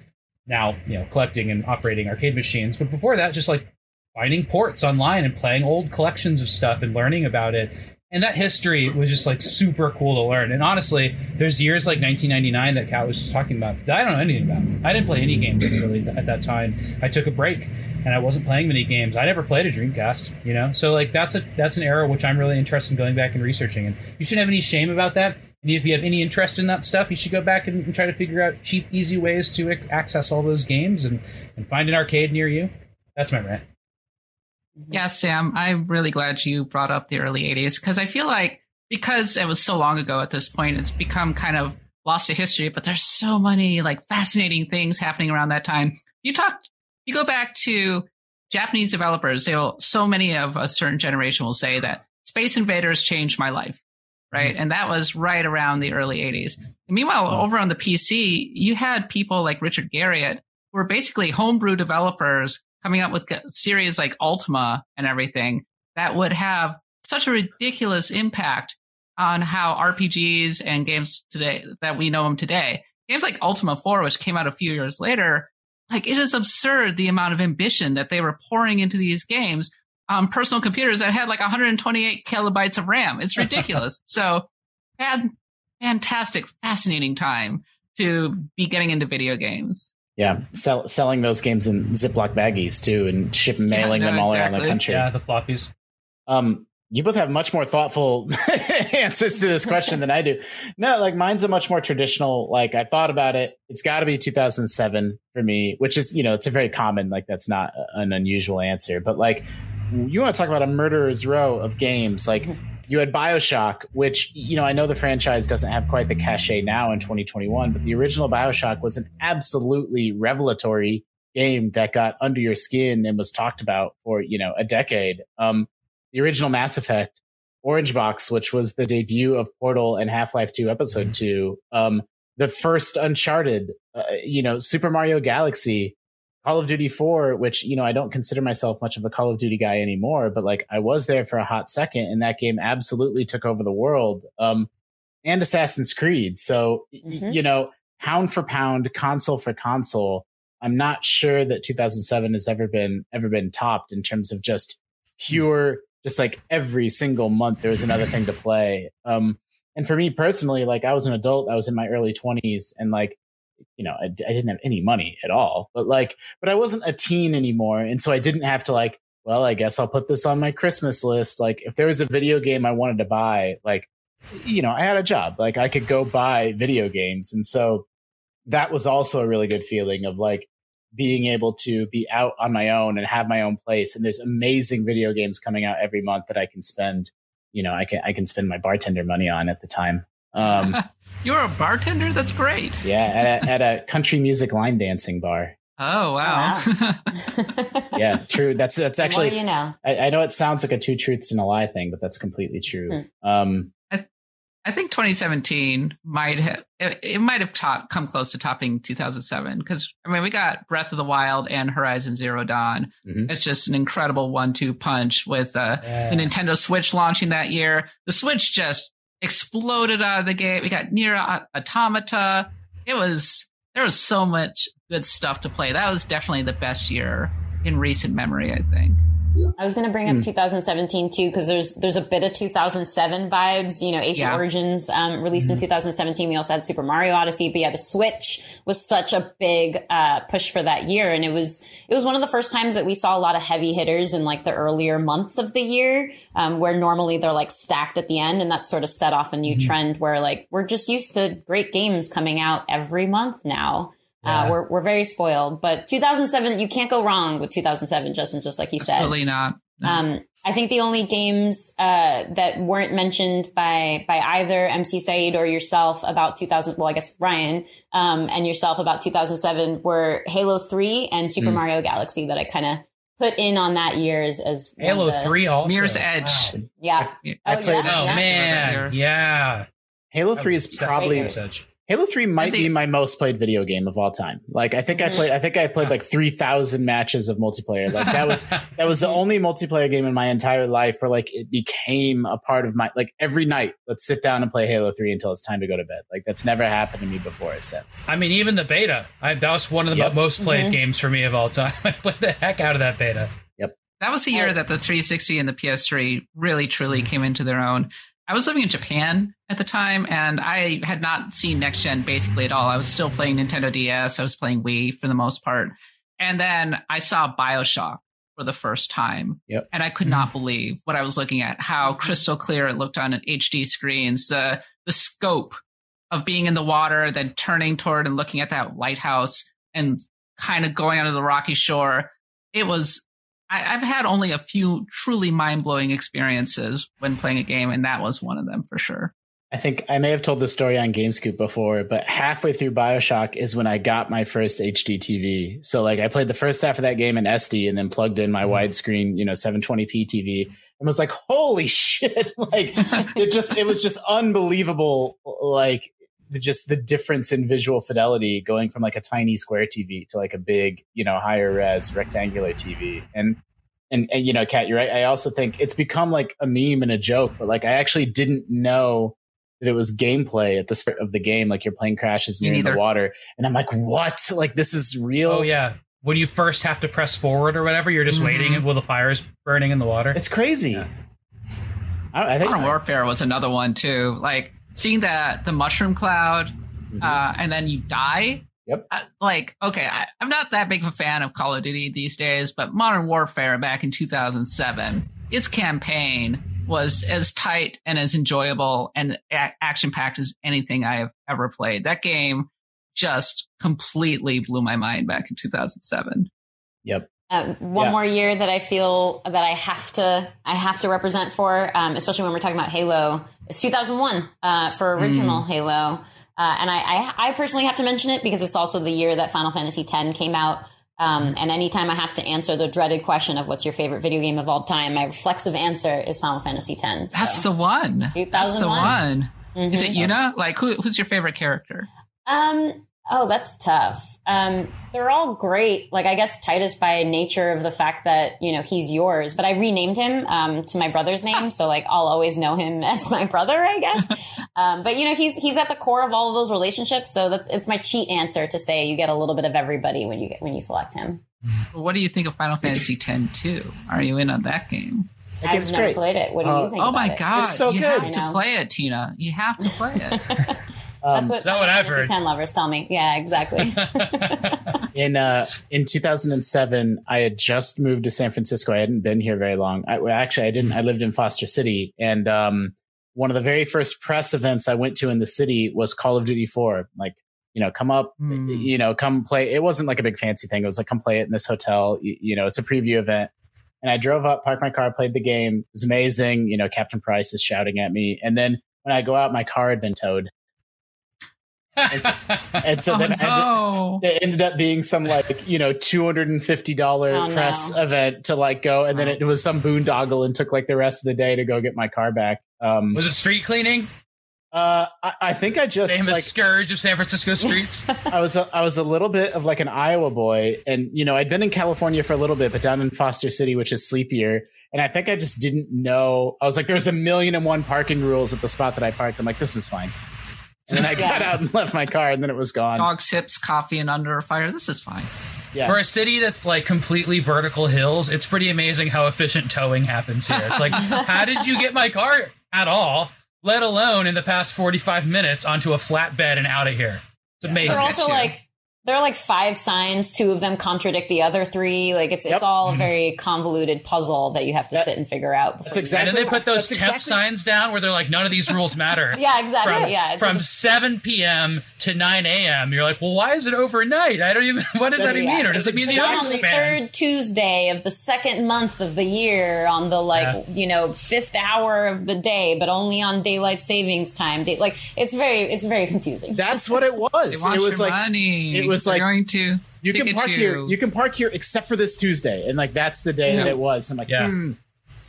now, you know, collecting and operating arcade machines, but before that, just like finding ports online and playing old collections of stuff and learning about it. And that history was just like super cool to learn. And honestly, there's years like 1999 that Kat was just talking about that I don't know anything about. I didn't play any games really at that time. I took a break and I wasn't playing many games. I never played a Dreamcast, you know. So like that's a that's an era which I'm really interested in going back and researching. And you shouldn't have any shame about that. And if you have any interest in that stuff, you should go back and, and try to figure out cheap, easy ways to access all those games and and find an arcade near you. That's my rant. Yeah, Sam, I'm really glad you brought up the early 80s because I feel like because it was so long ago at this point, it's become kind of lost to history, but there's so many like fascinating things happening around that time. You talk, you go back to Japanese developers, they'll so many of a certain generation will say that Space Invaders changed my life, right? Mm-hmm. And that was right around the early 80s. And meanwhile, oh. over on the PC, you had people like Richard Garriott who were basically homebrew developers coming up with series like Ultima and everything that would have such a ridiculous impact on how RPGs and games today that we know them today games like Ultima 4, which came out a few years later, like it is absurd the amount of ambition that they were pouring into these games on personal computers that had like 128 kilobytes of RAM. It's ridiculous. so had fantastic, fascinating time to be getting into video games. Yeah, sell, selling those games in Ziploc baggies too, and ship mailing no, them all exactly. around the country. Yeah, the floppies. Um, you both have much more thoughtful answers to this question than I do. No, like mine's a much more traditional. Like I thought about it. It's got to be 2007 for me, which is you know it's a very common. Like that's not an unusual answer. But like you want to talk about a murderer's row of games, like. You had Bioshock, which, you know, I know the franchise doesn't have quite the cachet now in 2021, but the original Bioshock was an absolutely revelatory game that got under your skin and was talked about for, you know, a decade. Um, the original Mass Effect, Orange Box, which was the debut of Portal and Half Life 2 Episode 2, um, the first Uncharted, uh, you know, Super Mario Galaxy, Call of Duty 4, which, you know, I don't consider myself much of a Call of Duty guy anymore, but like I was there for a hot second and that game absolutely took over the world. Um, and Assassin's Creed. So, Mhm. you know, pound for pound, console for console, I'm not sure that 2007 has ever been ever been topped in terms of just pure, just like every single month there was another thing to play. Um, and for me personally, like I was an adult, I was in my early 20s, and like you know, I, I didn't have any money at all, but like, but I wasn't a teen anymore, and so I didn't have to like. Well, I guess I'll put this on my Christmas list. Like, if there was a video game I wanted to buy, like, you know, I had a job. Like, I could go buy video games, and so that was also a really good feeling of like being able to be out on my own and have my own place. And there's amazing video games coming out every month that I can spend. You know, I can I can spend my bartender money on at the time. Um, You're a bartender? That's great. yeah, at a, at a country music line dancing bar. Oh, wow. Yeah, true. That's that's The more actually. you know. I, I know it sounds like a two truths and a lie thing, but that's completely true. Um, I think 2017 might have it, it might have top, come close to topping 2007 because I mean we got Breath of the Wild and Horizon Zero Dawn. Mhm. It's just an incredible one-two punch with uh, Yeah. the Nintendo Switch launching that year. The Switch just exploded out of the gate. We got Nier Automata. It was there was so much good stuff to play. That was definitely the best year in recent memory. I think. I was going to bring up Hmm. 2017 too because there's there's a bit of 2007 vibes. You know, AC Yeah. Origins um, released Hmm. in 2017. We also had Super Mario Odyssey, but yeah, the Switch was such a big uh, push for that year, and it was it was one of the first times that we saw a lot of heavy hitters in like the earlier months of the year, um, where normally they're like stacked at the end, and that sort of set off a Hmm. new trend where like we're just used to great games coming out every month now. Uh, we're, we're very spoiled, but 2007, you can't go wrong with 2007, Justin, just like you said. Absolutely not. Um, I think the only games uh, that weren't mentioned by by either MC Saeed or yourself about 2000, well, I guess Ryan um, and yourself about 2007 were Halo 3 and Super Mm. Mario Galaxy that I kind of put in on that year as, as Halo the- Three also. Mirror's Edge. Wow. Yeah. I Oh, played yeah. Oh Yeah. man, yeah. Halo Three is probably Mirror's Edge. Halo Three might I be my most played video game of all time. Like I think I Mhm. played I think I played like three thousand matches of multiplayer. Like that was that was the only multiplayer game in my entire life where like it became a part of my like every night. Let's sit down and play Halo Three until it's time to go to bed. Like that's never happened to me before or since. I mean, even the beta. I, that was one of the Yep. most played Mhm. games for me of all time. I played the heck out of that beta. Yep. That was the year Oh. that the 360 and the PS3 really truly came into their own. I was living in Japan at the time and I had not seen next gen basically at all. I was still playing Nintendo DS, I was playing Wii for the most part. And then I saw BioShock for the first time. Yep. And I could not mm-hmm. believe what I was looking at, how mm-hmm. crystal clear it looked on an HD screens, the the scope of being in the water, then turning toward and looking at that lighthouse and kind of going onto the rocky shore. It was I, I've had only a few truly mind blowing experiences when playing a game, and that was one of them for sure. I think I may have told this story on GameScoop before, but halfway through Bioshock is when I got my first HD TV. So like I played the first half of that game in SD and then plugged in my mm-hmm. widescreen, you know, 720p TV and was like, holy shit. like it just it was just unbelievable like just the difference in visual fidelity going from like a tiny square TV to like a big, you know, higher res rectangular TV. And and, and you know, Kat, you're right. I also think it's become like a meme and a joke, but like I actually didn't know that it was gameplay at the start of the game, like you're playing crashes Me near the water, and I'm like, what? Like this is real? Oh yeah. When you first have to press forward or whatever, you're just Mhm. waiting while the fire is burning in the water. It's crazy. Yeah. I, I think Modern Warfare was another one too. Like seeing that the mushroom cloud, Mhm. uh, and then you die. Yep. Uh, like, okay, I, I'm not that big of a fan of Call of Duty these days, but Modern Warfare back in 2007, its campaign was as tight and as enjoyable and a- action packed as anything I have ever played. That game just completely blew my mind back in 2007. Yep. Uh, one Yeah. more year that I feel that I have to I have to represent for, um, especially when we're talking about Halo, It's 2001 uh, for original Halo. Uh, and I, I, I personally have to mention it because it's also the year that Final Fantasy X came out. Um, and anytime I have to answer the dreaded question of what's your favorite video game of all time, my reflexive answer is Final Fantasy X. That's the one. That's the 2001. one. Is it Yuna? Like, who, who's your favorite character? Um. Oh, that's tough. Um, they're all great. Like I guess Tidus by nature of the fact that you know he's yours, but I renamed him um, to my brother's name, so like I'll always know him as my brother, I guess. um, but you know he's he's at the core of all of those relationships, so that's it's my cheat answer to say you get a little bit of everybody when you get when you select him. What do you think of Final Fantasy X 2? Are you in on that game? That I've never great. played it. What do Uh, you think? Oh about my it? god. It's so you good. have to know. play it, Tina. You have to play it. Um, That's what, that what I've heard? Ten lovers tell me. Yeah, exactly. in uh in 2007 i had just moved to san francisco. I hadn't been here very long. I, well, actually i didn't. I lived in foster city. And um one of the very first press events i went to in the city was call of duty 4 like you know come up Hmm. you know come play. It wasn't like a big fancy thing. It was like come play it in this hotel. You, you know it's a preview event. And i drove up parked my car played the game. It was amazing. You know captain price is shouting at me. And then when i go out my car had been towed and so oh then I had to- no. it ended up being some like you know two hundred and fifty dollar Oh, no. press event to like go, and then Oh. it was some boondoggle and took like the rest of the day to go get my car back. Um, Was it street cleaning? uh, I, I think I just Famous like scourge of San Francisco streets. I was a, I was a little bit of like an Iowa boy, and you know I'd been in California for a little bit, but down in Foster City, which is sleepier, and I think I just didn't know. I was like, there's a million and one parking rules at the spot that I parked. I'm like, this is fine. And then I got out and left my car, and then it was gone. Dog sips coffee and under a fire. This is fine. Yeah. For a city that's like completely vertical hills, it's pretty amazing how efficient towing happens here. It's like, how did you get my car at all, let alone in the past 45 minutes onto a flatbed and out of here? It's amazing. They're also like there are like five signs. Two of them contradict the other three. Like it's Yep. it's all a mm-hmm. very convoluted puzzle that you have to That- sit and figure out. That's exactly- and then they put those That's temp exactly- signs down where they're like, none of these rules matter. Yeah, exactly. From, yeah, it's from like- 7 p.m. to 9 a.m. You're like, well, why is it overnight? I don't even, what does that even mean? Or does it mean the other on the span? third Tuesday of the second month of the year on the like you know fifth hour of the day, but only on daylight savings time. Day, like it's very it's very confusing. That's what it was. It was like money. it was They're like- going to you can park you. here. You can park here except for this Tuesday, and like that's the day that it was. I'm like, Yeah. hmm.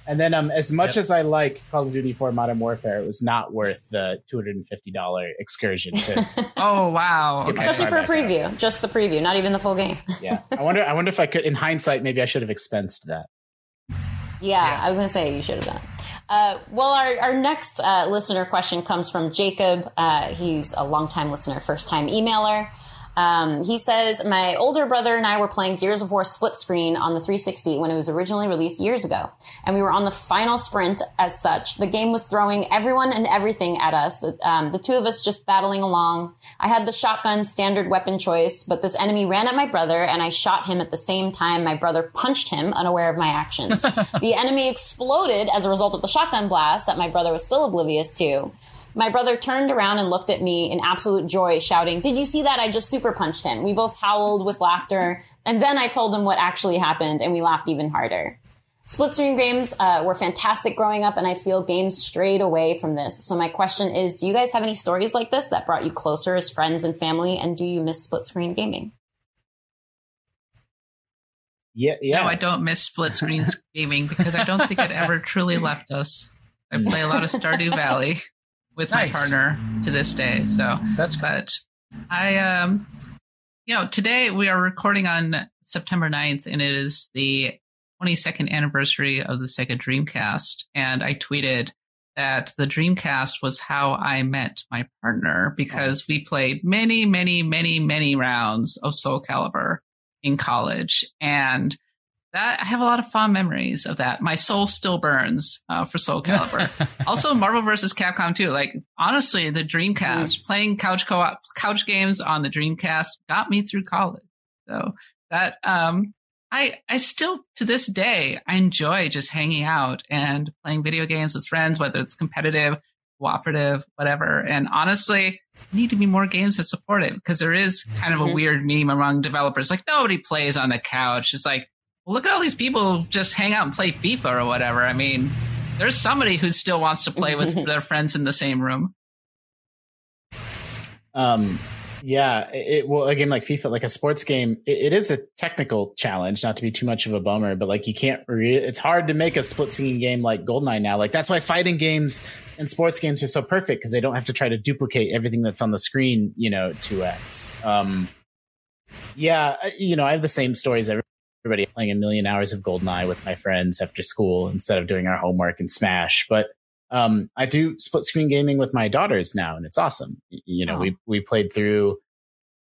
And then, um, as much Yep. as I like Call of Duty 4 Modern Warfare, it was not worth the two hundred and fifty dollar excursion. To Oh wow. Okay. Especially for a car back out. preview, just the preview, not even the full game. yeah, I wonder. I wonder if I could, in hindsight, maybe I should have expensed that. Yeah, Yeah. I was going to say you should have done. Uh, well, our, our next uh, listener question comes from Jacob. Uh, he's a longtime listener, first time emailer. Um, he says, My older brother and I were playing Gears of War split screen on the 360 when it was originally released years ago. And we were on the final sprint as such. The game was throwing everyone and everything at us. The, um, the two of us just battling along. I had the shotgun standard weapon choice, but this enemy ran at my brother and I shot him at the same time my brother punched him, unaware of my actions. the enemy exploded as a result of the shotgun blast that my brother was still oblivious to. My brother turned around and looked at me in absolute joy, shouting, Did you see that? I just super punched him. We both howled with laughter. And then I told him what actually happened, and we laughed even harder. Split screen games uh, were fantastic growing up, and I feel games strayed away from this. So my question is, do you guys have any stories like this that brought you closer as friends and family? And do you miss split screen gaming? Yeah, yeah. No, I don't miss split screens gaming because I don't think it ever truly left us. I play a lot of Stardew Valley with my partner to this day. So That's but I um you know, today we are recording on September 9th and it is the 22nd anniversary of the Sega Dreamcast and I tweeted that the Dreamcast was how I met my partner because we played many, many, many, many rounds of Soul Calibur in college. And that I have a lot of fond memories of that. My soul still burns uh, for Soul Calibur. also, Marvel vs. Capcom 2. Like honestly, the Dreamcast mm. playing couch co-op couch games on the Dreamcast got me through college. So that um, I I still to this day I enjoy just hanging out and playing video games with friends, whether it's competitive, cooperative, whatever. And honestly, need to be more games that support it because there is kind of a mm-hmm. weird meme among developers like nobody plays on the couch. It's like look at all these people just hang out and play FIFA or whatever. I mean, there's somebody who still wants to play with their friends in the same room. Um, yeah, it well a game like FIFA, like a sports game, it, it is a technical challenge. Not to be too much of a bummer, but like you can't. Re- it's hard to make a split screen game like Goldeneye now. Like that's why fighting games and sports games are so perfect because they don't have to try to duplicate everything that's on the screen. You know, two x. Um, yeah, you know, I have the same stories every everybody playing a million hours of Goldeneye with my friends after school instead of doing our homework and Smash. But um, I do split screen gaming with my daughters now, and it's awesome. You know, oh. we we played through.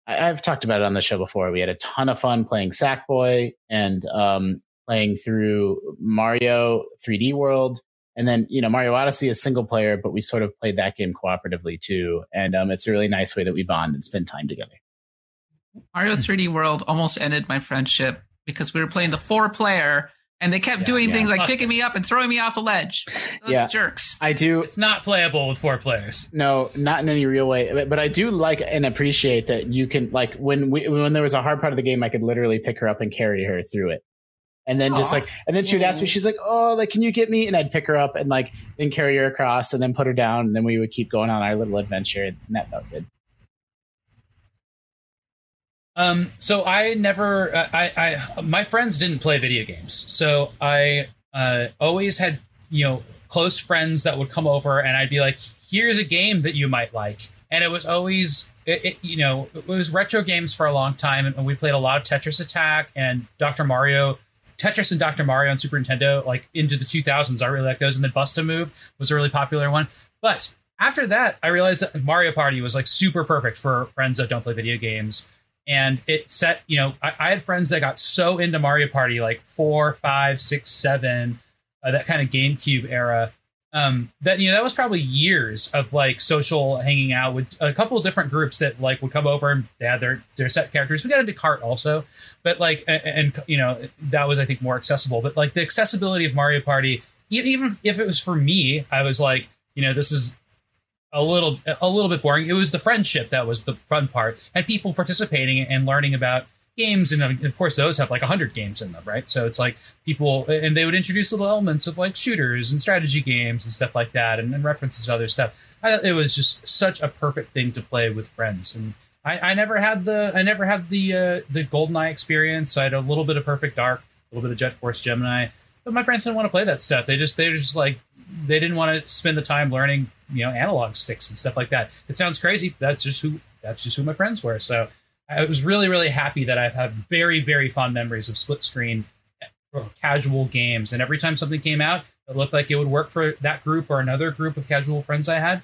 I, have talked about it on the show before. We had a ton of fun playing Sackboy and um, playing through Mario 3D World. And then, you know, Mario Odyssey is single player, but we sort of played that game cooperatively too. And um, it's a really nice way that we bond and spend time together. Mario 3D World almost ended my friendship because we were playing the four player and they kept yeah, doing yeah. things like picking me up and throwing me off the ledge. Those yeah, jerks. I do. It's not playable with four players. No, not in any real way. But I do like and appreciate that you can like when we when there was a hard part of the game, I could literally pick her up and carry her through it. And then Aww. just like, and then she would ask me, she's like, "Oh, like, can you get me?" And I'd pick her up and like, then carry her across, and then put her down, and then we would keep going on our little adventure, and that felt good. Um, so I never, uh, I, I, my friends didn't play video games, so I uh, always had, you know, close friends that would come over, and I'd be like, "Here's a game that you might like," and it was always, it, it, you know, it was retro games for a long time, and we played a lot of Tetris Attack and Dr. Mario. Tetris and Dr. Mario on Super Nintendo, like into the 2000s, I really like those. And then Bust-a-Move was a really popular one. But after that, I realized that Mario Party was like super perfect for friends that don't play video games and it set you know I, I, had friends that got so into mario party like four five six seven uh, that kind of gamecube era um, that you know that was probably years of like social hanging out with a couple of different groups that like would come over and they had their their set characters. We got into Kart also but like and, and you know that was i think more accessible but like the accessibility of mario party even if it was for me i was like you know this is a little a little bit boring. It was the friendship that was the fun part, and people participating and learning about games, and of course those have like hundred games in them, right? So it's like people, and they would introduce little elements of like shooters and strategy games and stuff like that, and, and references to other stuff. I, it was just such a perfect thing to play with friends, and I, I never had the I never had the uh, the GoldenEye experience. I had a little bit of Perfect Dark, a little bit of Jet Force Gemini, but my friends didn't want to play that stuff. They just they were just like they didn't want to spend the time learning you know analog sticks and stuff like that. It sounds crazy. That's just who that's just who my friends were. So I was really really happy that I've had very very fond memories of split screen casual games. And every time something came out that looked like it would work for that group or another group of casual friends I had,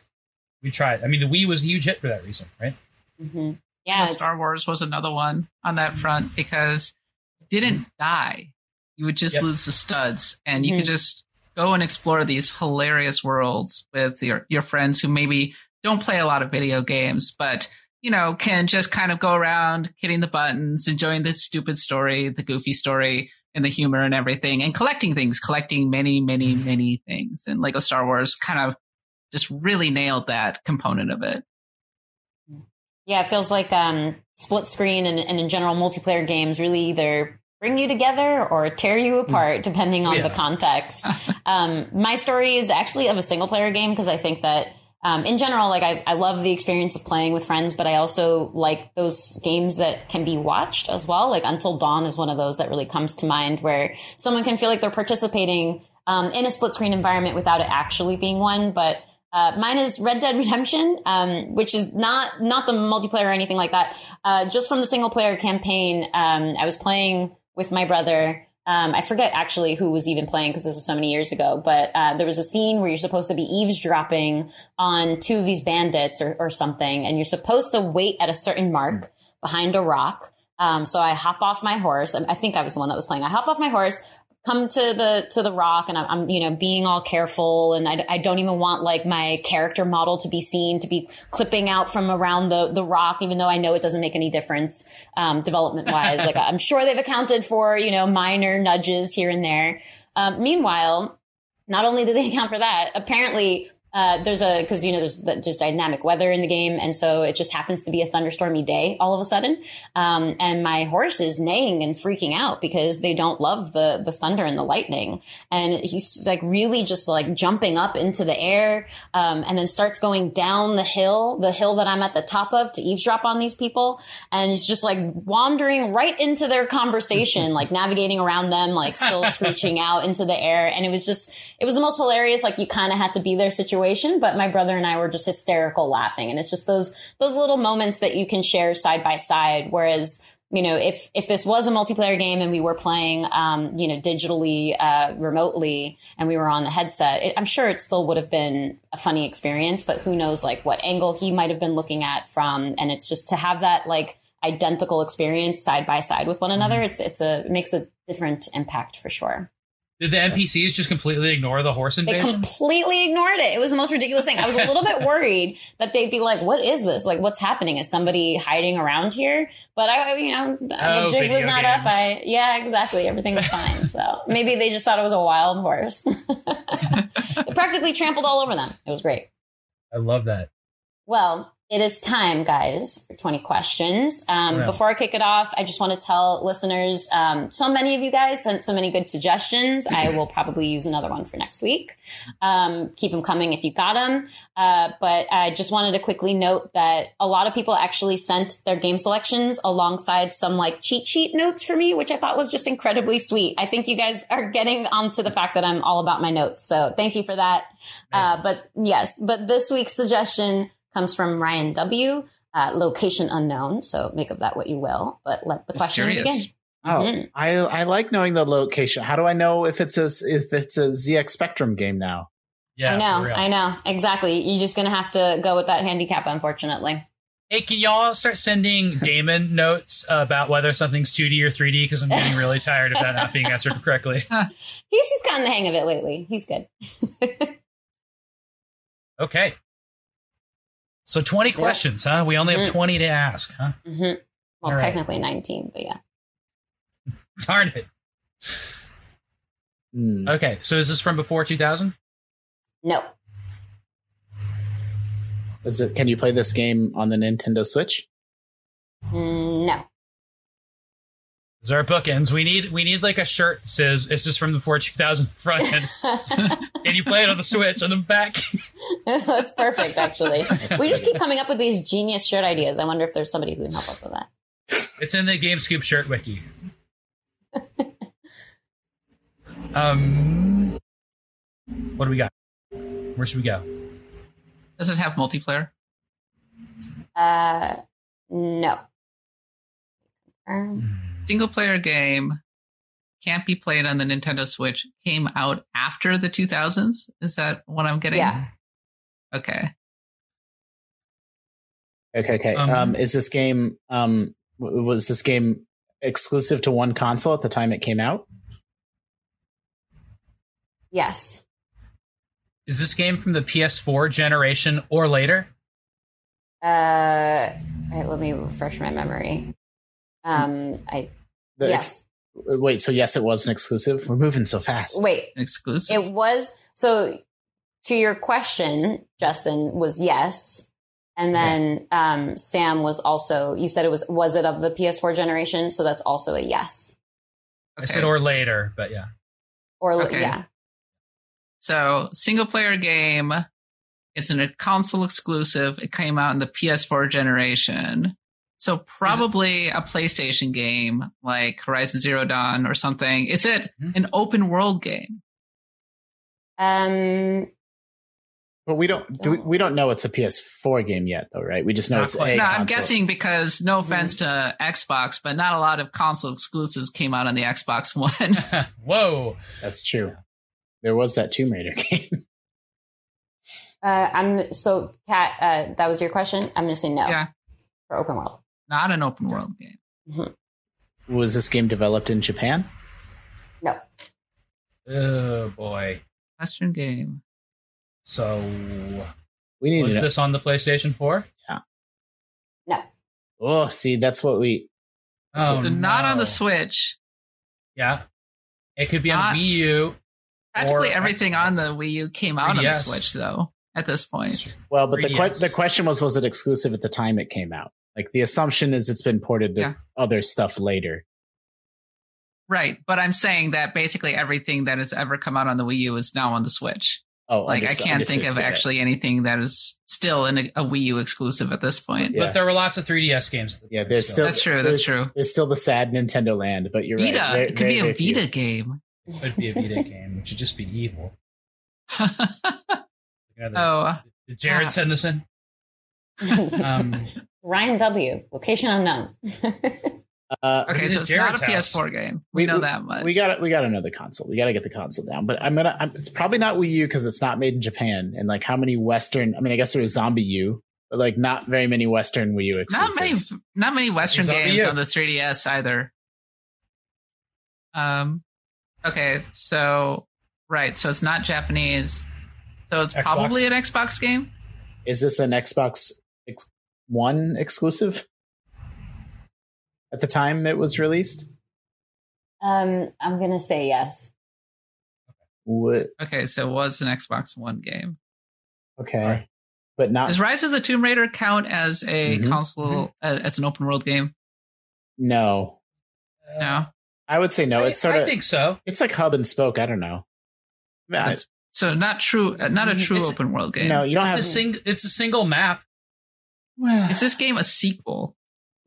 we tried. I mean, the Wii was a huge hit for that reason, right? Mm-hmm. Yeah, Star Wars was another one on that front because it didn't die. You would just yep. lose the studs, and you mm-hmm. could just go and explore these hilarious worlds with your, your friends who maybe don't play a lot of video games, but you know, can just kind of go around hitting the buttons, enjoying the stupid story, the goofy story, and the humor and everything, and collecting things, collecting many, many, many things. And Lego Star Wars kind of just really nailed that component of it. Yeah, it feels like um, split screen and, and in general multiplayer games really either bring you together or tear you apart depending on yeah. the context. um, my story is actually of a single player game because I think that um, in general, like I, I love the experience of playing with friends, but I also like those games that can be watched as well. Like Until Dawn is one of those that really comes to mind where someone can feel like they're participating um, in a split screen environment without it actually being one. But uh, mine is Red Dead Redemption, um, which is not not the multiplayer or anything like that. Uh, just from the single player campaign, um, I was playing with my brother Um, I forget actually who was even playing because this was so many years ago, but uh, there was a scene where you're supposed to be eavesdropping on two of these bandits or, or something, and you're supposed to wait at a certain mark behind a rock. Um, so I hop off my horse. I think I was the one that was playing. I hop off my horse, come to the to the rock and I'm, you know being all careful and I, I don't even want like my character model to be seen to be clipping out from around the the rock even though I know it doesn't make any difference um, development wise like I'm sure they've accounted for you know minor nudges here and there. Um, meanwhile not only did they account for that apparently uh, there's a because you know there's just dynamic weather in the game, and so it just happens to be a thunderstormy day all of a sudden. Um, and my horse is neighing and freaking out because they don't love the the thunder and the lightning, and he's like really just like jumping up into the air, um, and then starts going down the hill, the hill that I'm at the top of to eavesdrop on these people, and he's just like wandering right into their conversation, like navigating around them, like still screeching out into the air, and it was just it was the most hilarious. Like you kind of had to be there situation situation, but my brother and I were just hysterical laughing. And it's just those, those little moments that you can share side by side. Whereas, you know, if, if this was a multiplayer game and we were playing, um, you know, digitally, uh, remotely and we were on the headset, it, I'm sure it still would have been a funny experience, but who knows like what angle he might have been looking at from. And it's just to have that like identical experience side by side with one another. Mm-hmm. It's, it's a, it makes a different impact for sure. Did the NPCs just completely ignore the horse invasion? They completely ignored it. It was the most ridiculous thing. I was a little bit worried that they'd be like, "What is this? Like, what's happening? Is somebody hiding around here?" But I, you know, oh, the jig was not games. up. I, yeah, exactly. Everything was fine. So maybe they just thought it was a wild horse. it practically trampled all over them. It was great. I love that. Well, it is time, guys, for 20 questions. Um, yeah. Before I kick it off, I just want to tell listeners um, so many of you guys sent so many good suggestions. I will probably use another one for next week. Um, keep them coming if you got them. Uh, but I just wanted to quickly note that a lot of people actually sent their game selections alongside some like cheat sheet notes for me, which I thought was just incredibly sweet. I think you guys are getting onto the fact that I'm all about my notes. So thank you for that. Nice. Uh, but yes, but this week's suggestion comes from Ryan W. Uh, location unknown, so make of that what you will. But let the question begin. Oh, mm-hmm. I I like knowing the location. How do I know if it's a if it's a ZX Spectrum game now? Yeah, I know, I know exactly. You're just gonna have to go with that handicap, unfortunately. Hey, can y'all start sending Damon notes about whether something's 2D or 3D? Because I'm getting really tired of that not being answered correctly. he's he's gotten the hang of it lately. He's good. okay. So 20 yep. questions, huh? We only have mm-hmm. 20 to ask, huh? Mm-hmm. Well, technically 19, but yeah. Darn it. Mm. Okay, so is this from before 2000? No. Is it? Can you play this game on the Nintendo Switch? Mm, no. Those are bookends. We need we need like a shirt that says "This is from the four two thousand front end," and you play it on the Switch on the back. That's perfect, actually. we just keep coming up with these genius shirt ideas. I wonder if there's somebody who can help us with that. It's in the GameScoop shirt wiki. um, what do we got? Where should we go? Does it have multiplayer? Uh, no. Um, single player game can't be played on the Nintendo Switch came out after the 2000s. Is that what I'm getting? Yeah. Okay. Okay. Okay. Um, um, is this game um was this game exclusive to one console at the time it came out? Yes. Is this game from the PS4 generation or later? Uh, let me refresh my memory. Um, I the yes. Ex- wait, so yes, it was an exclusive. We're moving so fast. Wait, exclusive. It was so. To your question, Justin was yes, and then okay. um, Sam was also. You said it was. Was it of the PS4 generation? So that's also a yes. Okay. I said or later, but yeah. Or okay. yeah. So single player game. It's an, a console exclusive. It came out in the PS4 generation. So probably a PlayStation game like Horizon Zero Dawn or something. Is it mm-hmm. an open world game? Um, But we don't do we, we don't know it's a PS4 game yet, though, right? We just know Not it's quite. a No, I'm guessing because no offense to Xbox, but not a lot of console exclusives came out on the Xbox One. Whoa. That's true. There was that Tomb Raider game. Uh, I'm so Kat. Uh, that was your question. I'm gonna say no yeah, for open world. Not an open world game. Mm-hmm. was this game developed in Japan? No. Oh boy. Western game. So We need was to this on the PlayStation 4? Yeah. No. Oh, see, that's what we. Oh, so not on the Switch. Yeah. It could be on Not- Wii U. Practically Or everything on the Xbox. Wii U came out on the Switch, though. At this point, Well, but the que- the question was, was it exclusive at the time it came out? Like the assumption is it's been ported to Yeah. other stuff later. right? But I'm saying that basically everything that has ever come out on the Wii U is now on the Switch. Oh, Like I can't think of got it. actually anything that is still in a, a Wii U exclusive at this point. Yeah. But there were lots of 3DS games. the Yeah, time, there's so- still That's true, that's there's- true. There's still the sad Nintendo Land, but you're Vita, right. Very- it could very, be a very few. Vita game. It could be a Vita game, which would just be evil. oh, You know, the- Did Jared Ah. send this in? Um, Ryan W. Location unknown. Uh, okay, so it's Jared's not a house? PS4 game. We, know that much. We got we got another console. We got to get the console down. But I'm gonna. I'm, it's probably not Wii U because it's not made in Japan. And like, how many Western? I mean, I guess there was ZombiU, but like, not very many Western Wii U exclusives. not many, not many Western It's on games U. on the 3DS either. Um, okay, so right, so it's not Japanese. So it's Xbox. probably an Xbox game. Is this an Xbox ex- One exclusive? At the time it was released, um, I'm gonna say yes. what? Okay, so it was an Xbox One game. Okay, Alright. but not. Does Rise of the Tomb Raider count as a Mhm. console uh, as an open world game? No, No. I would say no. I, It's sort I of. I think so. It's like hub and spoke. I don't know. I mean, So not true. uh, Not a true It's- open world game. no, you don't It's have. a sing. It's a single map. Is this game a sequel?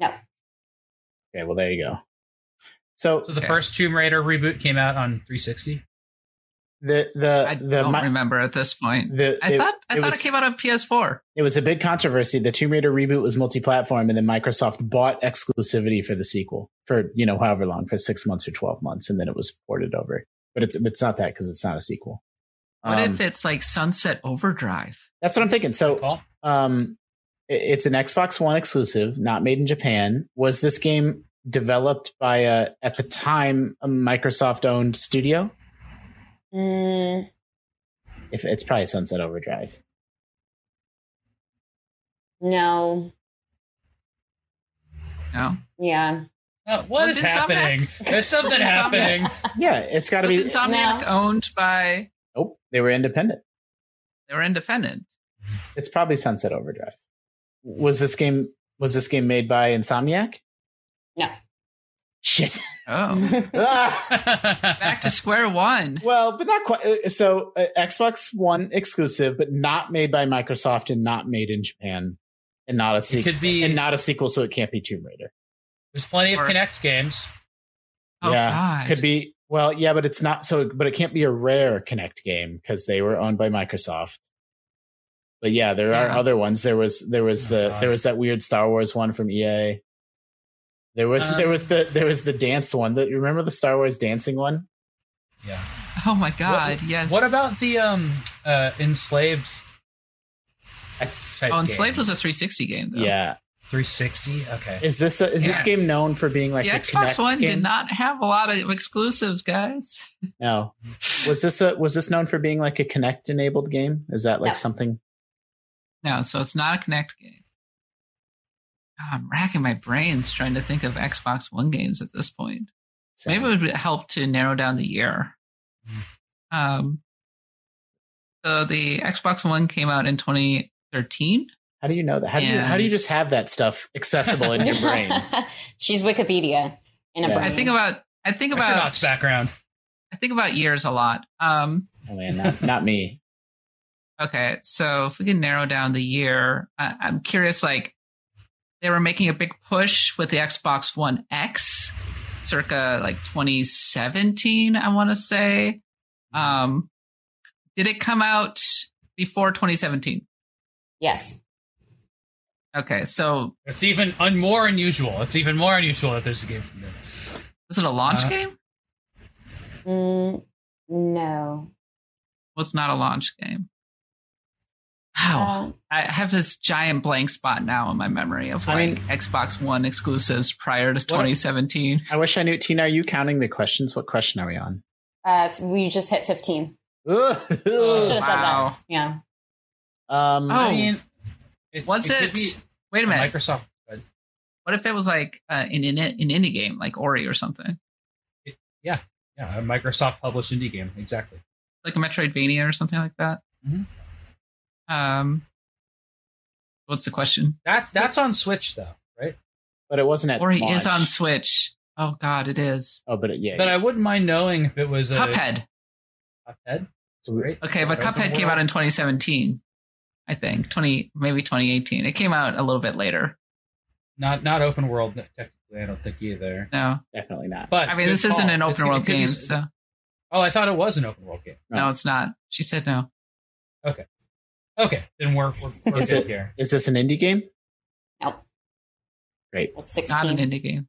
No. Okay, well there you go. So, So the Okay. first Tomb Raider reboot came out on 360. the the I the don't mi- remember at this point. the I it, thought I it thought was, it came out on PS4. It was a big controversy. The Tomb Raider reboot was multi-platform, and then Microsoft bought exclusivity for the sequel for you know however long for six months or twelve months, and then it was ported over. But it's it's not that because it's not a sequel. What Um, if it's like Sunset Overdrive? that's what I'm thinking. So um, it- it's an Xbox One exclusive, not made in Japan. Was this game developed by a at the time a Microsoft owned studio? Mm, If it's probably Sunset Overdrive. no. No. Yeah. Uh, what Was is it Insomniac? happening? There's something Was it Insomniac? happening. Yeah, it's got to Was be. Insomniac owned by? Nope, they were independent. They were independent. It's probably Sunset Overdrive. Was this game was this game made by Insomniac? No. Shit. Oh, Ah! back to square one. well, but not quite. uh, So uh, Xbox One exclusive, but not made by Microsoft and not made in Japan, and not a sequel. could be. And not a sequel, so it can't be Tomb Raider. There's plenty of Or- Kinect games. Oh yeah, God. could be. Well, yeah, but it's not. So, but it can't be a rare Kinect game because they were owned by Microsoft. But yeah, there are other ones. There was there was Oh, the God. there was that weird Star Wars one from EA. There was Um, there was the there was the dance one. That you remember the Star Wars dancing one? Yeah. Oh my God. What- yes. What about the um uh enslaved Oh, Enslaved games? was a 360 game. Though. yeah. 360. Okay. Is this a, is this game known for being like the a Xbox Kinect One game? did not have a lot of exclusives, guys. No. Was this a was this known for being like a Kinect enabled game? Is that like No. something? No, so it's not a Kinect game. God, I'm racking my brains trying to think of Xbox One games at this point. Maybe it would help to narrow down the year. Mm. Um, so the Xbox One came out in 2013. How do you know that? How do you how do you just have that stuff accessible in your brain? She's Wikipedia in a Yeah. brain. I think about I think What's about Knott's background? I think about years a lot. Um, Oh man, not, not me. Okay, so if we can narrow down the year, I, I'm curious. Like they were making a big push with the Xbox One X, circa like 2017. I want to say. Um, did it come out before 2017. Yes. Okay, so It's even un- more unusual. It's even more unusual that there's a game from there. was it a launch Uh, game? Mm, no. Was not a launch game. Wow. I have this giant blank spot now in my memory of I like mean- Xbox One exclusives prior to 2017. I wish I knew. Tina, are you counting the questions? What question are we on? uh, we just hit 15. Ugh. Should have said wow. that. Yeah. um, Oh. I mean, it, Was could it? be Wait a a minute. Microsoft. but What if it was like uh, an, an, an indie game, like Ori or something? Yeah, a Microsoft published indie game. Exactly. Like a Metroidvania or something like that? Mhm. Um, What's the question? That's that's on Switch though, right? but it wasn't at Ori launch. is on Switch. Oh, God, it is. Oh, but it, yeah, But I wouldn't mind knowing if it was a Cuphead. Cuphead. Great. Okay, but Cuphead came out in 2017. I think 20, maybe 2018. It came out a little bit later. Not not open world technically. I don't think either. No, definitely not. But I mean good this isn't an open it world could be game. So Oh, I thought it was an open world game. no, it's not. She said no. Okay, then we're we're, we're Is good it- here. Is this an indie game? Nope. Great. It's Not an 16. indie game.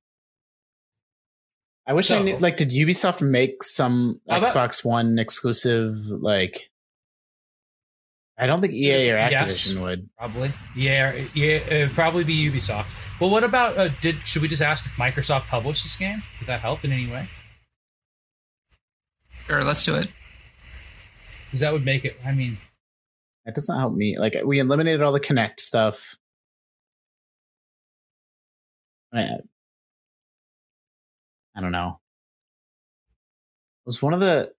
I wish I knew. Like, did Ubisoft make some How about- Xbox One exclusive? Like, I don't think EA or Activision Yes. would. Probably. Yeah, yeah. It'd probably be Ubisoft. Well, what about? Uh, did should we just ask if Microsoft published this game? Would that help in any way? Sure, let's do it. Because that would make it. I mean, That doesn't help me. Like, we eliminated all the Kinect stuff. I, I don't know. Was one of the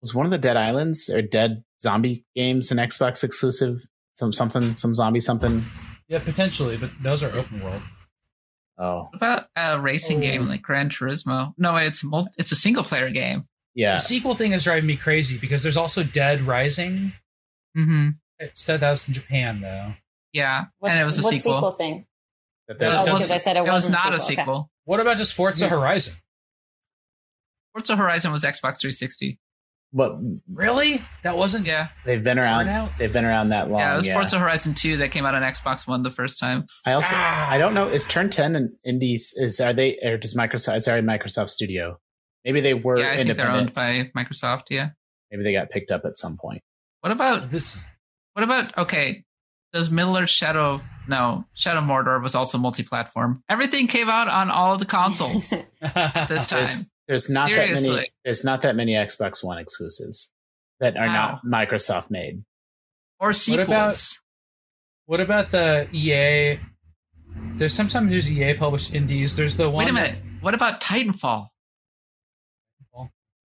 was one of the Dead Islands or Dead Zombie games an Xbox exclusive? Some something, some zombie something. yeah, potentially, but those are open world. Oh, What about a racing Oh. game like Gran Turismo? No, it's mul- it's a single player game. Yeah. The sequel thing is driving me crazy because there's also Dead Rising. Mm-hmm. Instead, that was in Japan though. Yeah, What's, and it was a what sequel. thing? That Oh, there's- Oh, it because was- I said it, It was wasn't not a Okay. sequel. What about just Forza Yeah. Horizon? Forza Horizon was Xbox 360. but Really? That wasn't. Yeah, they've been around. Burnout? They've been around that long. yeah, it was yeah. Forza Horizon 2 that came out on Xbox One the first time. I also Ah. I don't know. Is Turn Ten and Indies is are they or does Microsoft? Sorry, Microsoft Studio. Maybe they were yeah, I think they're owned by Microsoft. Yeah. Maybe they got picked up at some point. What about This. what about okay? Does Middle Earth Shadow no Shadow of Mordor was also multi-platform? Everything came out on all of the consoles at this time. There's there's not that many. There's not that many Xbox One exclusives that are not Microsoft made. or sequels. about- What about the EA? There's sometimes there's EA published indies. There's the one. Wait a that- minute. What about Titanfall?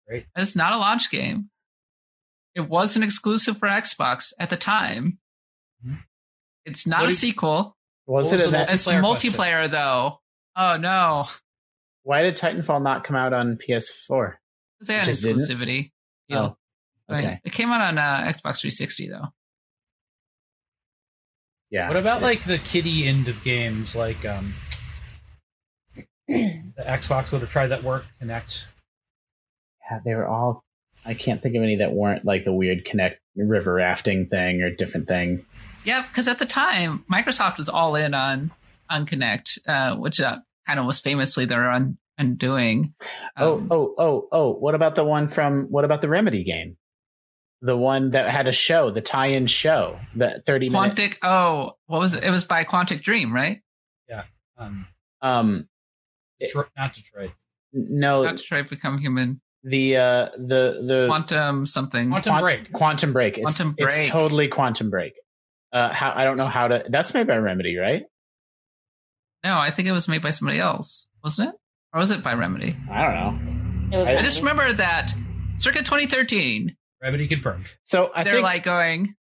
Great. It's not a launch game. It was an exclusive for Xbox at the time. Mhm. It's not What a did- sequel. Was it? was the An, It's Multiplayer multiplayer though. Oh no. why did Titanfall not come out on PS4? Because they had Just exclusivity. deal. Oh, okay. It came out on uh, Xbox 360 though. Yeah. What about like the kiddie end of games, like um, the Xbox would have tried that work Kinect. Yeah, they were all. I can't think of any that weren't like the weird Kinect river rafting thing or different thing. Yeah, because at the time Microsoft was all in on on Kinect, uh, which uh, kind of was famously their un- undoing. Um, oh, oh, oh, oh! What about the one from? What about the Remedy game? The one that had a show, the tie-in show, the thirty minute. Quantic. Oh, what was it? It was by Quantic Dream, right? Yeah. Um, Um, Detro- not Detroit. no, Not Detroit Become Human. The uh, the the Quantum something. Quantum Quant- Break. Quantum Break. It's, Quantum it's totally Quantum Break. Uh, how I don't know how to. That's made by Remedy, right? No, I think it was made by somebody else, wasn't it? Or was it by Remedy? I don't know. I I just remember that circa 2013, Remedy confirmed. So I they're think like going,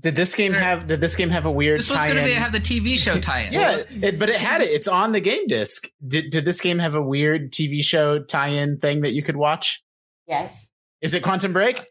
did this game have did this game have a weird? this was going to be tie-in? have the TV show tie-in. Yeah, it, but it had it. It's on the game disc. Did did this game have a weird TV show tie-in thing that you could watch? Yes. Is it Quantum Break?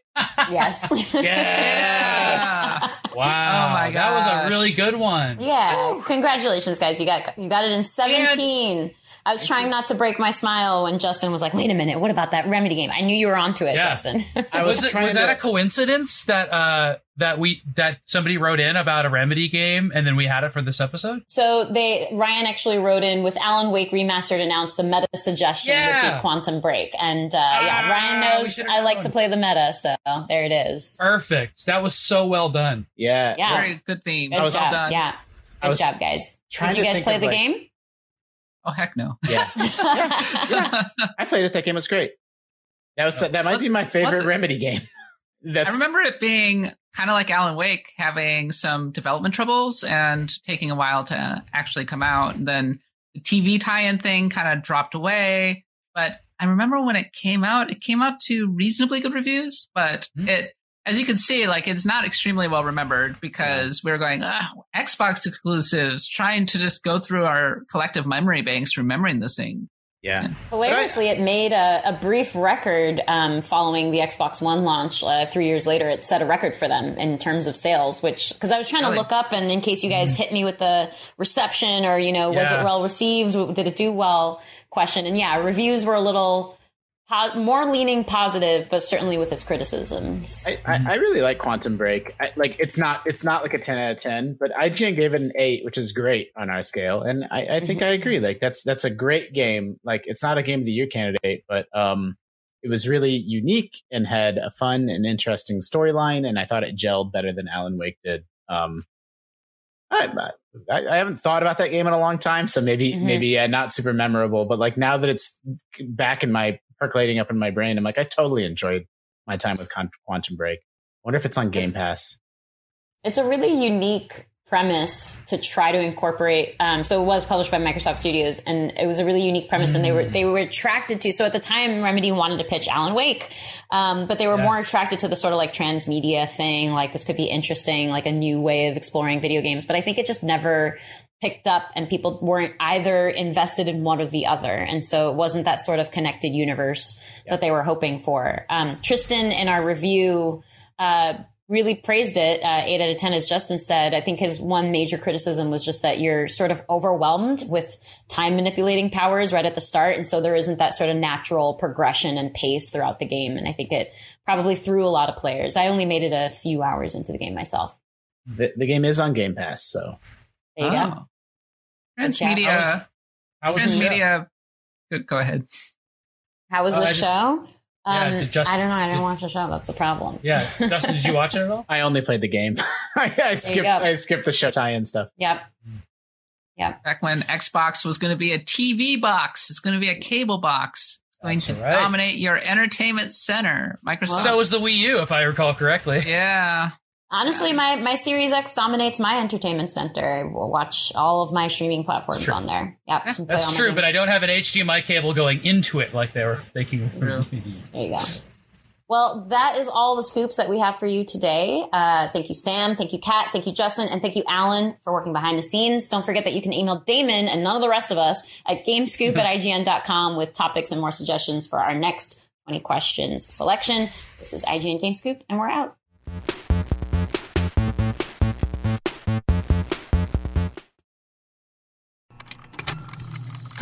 Yes. Yes! Wow. Oh my god, That was a really good one. yeah. Congratulations, guys. You got you got it in 17. I was trying not to break my smile when Justin was like, "Wait a minute, what about that Remedy game?" I knew you were onto it, Yeah. Justin. I was, was, it, was to, that a coincidence that uh that we that somebody wrote in about a remedy game and then we had it for this episode? so they Ryan actually wrote in with Alan Wake remastered announced the meta suggestion would be Quantum Break, and uh, yeah, Ah, Ryan knows I like known. to play the meta, so there it is. Perfect. That was so well done. yeah, Yeah. Very good theme. Good Well job, done. yeah. I Good was job, guys. Did you guys play the like- game? Oh heck no. Yeah, I played it. That game was great. That was that might be my favorite? Remedy game. That's I remember it being kind of like Alan Wake, having some development troubles and taking a while to actually come out. And then the TV tie-in thing kind of dropped away. But I remember when it came out, it came out to reasonably good reviews. But Mhm. it, as you can see, like it's not extremely well remembered because we are going Xbox exclusives, trying to just go through our collective memory banks, remembering this thing. yeah. Hilariously, it made a, a brief record um, following the Xbox One launch uh, three years later. It set a record for them in terms of sales, which because I was trying Really? to look up and in case you guys hit me with the reception or you know was Yeah. it well received, did it do well question, and yeah, reviews were a little po- more leaning positive, but certainly with its criticisms. I, I, I really like Quantum Break. I, like it's not it's not like a ten out of ten, but IGN gave it an eight, which is great on our scale, and I, I think I agree. Like that's that's a great game. Like it's not a game of the year candidate, but um, it was really unique and had a fun and interesting storyline, and I thought it gelled better than Alan Wake did. Um, I, I, I haven't thought about that game in a long time, so maybe Mhm. maybe yeah, not super memorable. But like now that it's back in my percolating up in my brain, I'm like I totally enjoyed my time with Quantum Break. wonder if it's on Game Pass. It's a really unique premise to try to incorporate. Um, so it was published by Microsoft Studios, and it was a really unique premise, and they were they were attracted to. So at the time, Remedy wanted to pitch Alan Wake, um, but they were Yeah. more attracted to the sort of like transmedia thing. Like this could be interesting, like a new way of exploring video games. But I think it just never picked up, and people weren't either invested in one or the other, and so it wasn't that sort of connected universe that they were hoping for. Um, Tristan in our review. Uh, really praised it. Uh, eight out of 10, as Justin said. I think his one major criticism was just that you're sort of overwhelmed with time manipulating powers right at the start. And so there isn't that sort of natural progression and pace throughout the game. And I think it probably threw a lot of players. I only made it a few hours into the game myself. The, the game is on Game Pass, so There you go. Oh. Good job. Transmedia. I was in Transmedia. Go, go ahead. How was Uh, the I just- show? Yeah, Um, Justin- I don't know. I didn't did- watch the show. That's the problem. Yeah, Justin, did you watch it at all? I only played the game. I, I skipped. I skipped the show tie-in stuff. Yep. Back when Xbox was going to be a TV box, it's going to be a cable box. It's going That's to right. dominate your entertainment center. Microsoft. So was the Wii U, if I recall correctly. yeah. Honestly, my, my Series X dominates my entertainment center. I will watch all of my streaming platforms on there. Yep. and That's true, games. but I don't have an HDMI cable going into it like they were thinking. True. There you go. Well, that is all the scoops that we have for you today. Uh, thank you, Sam. Thank you, Kat. Thank you, Justin. And thank you, Alan, for working behind the scenes. Don't forget that you can email Damon and none of the rest of us at gamescoop at IGN.com with topics and more suggestions for our next 20 questions selection. This is IGN Gamescoop, and we're out.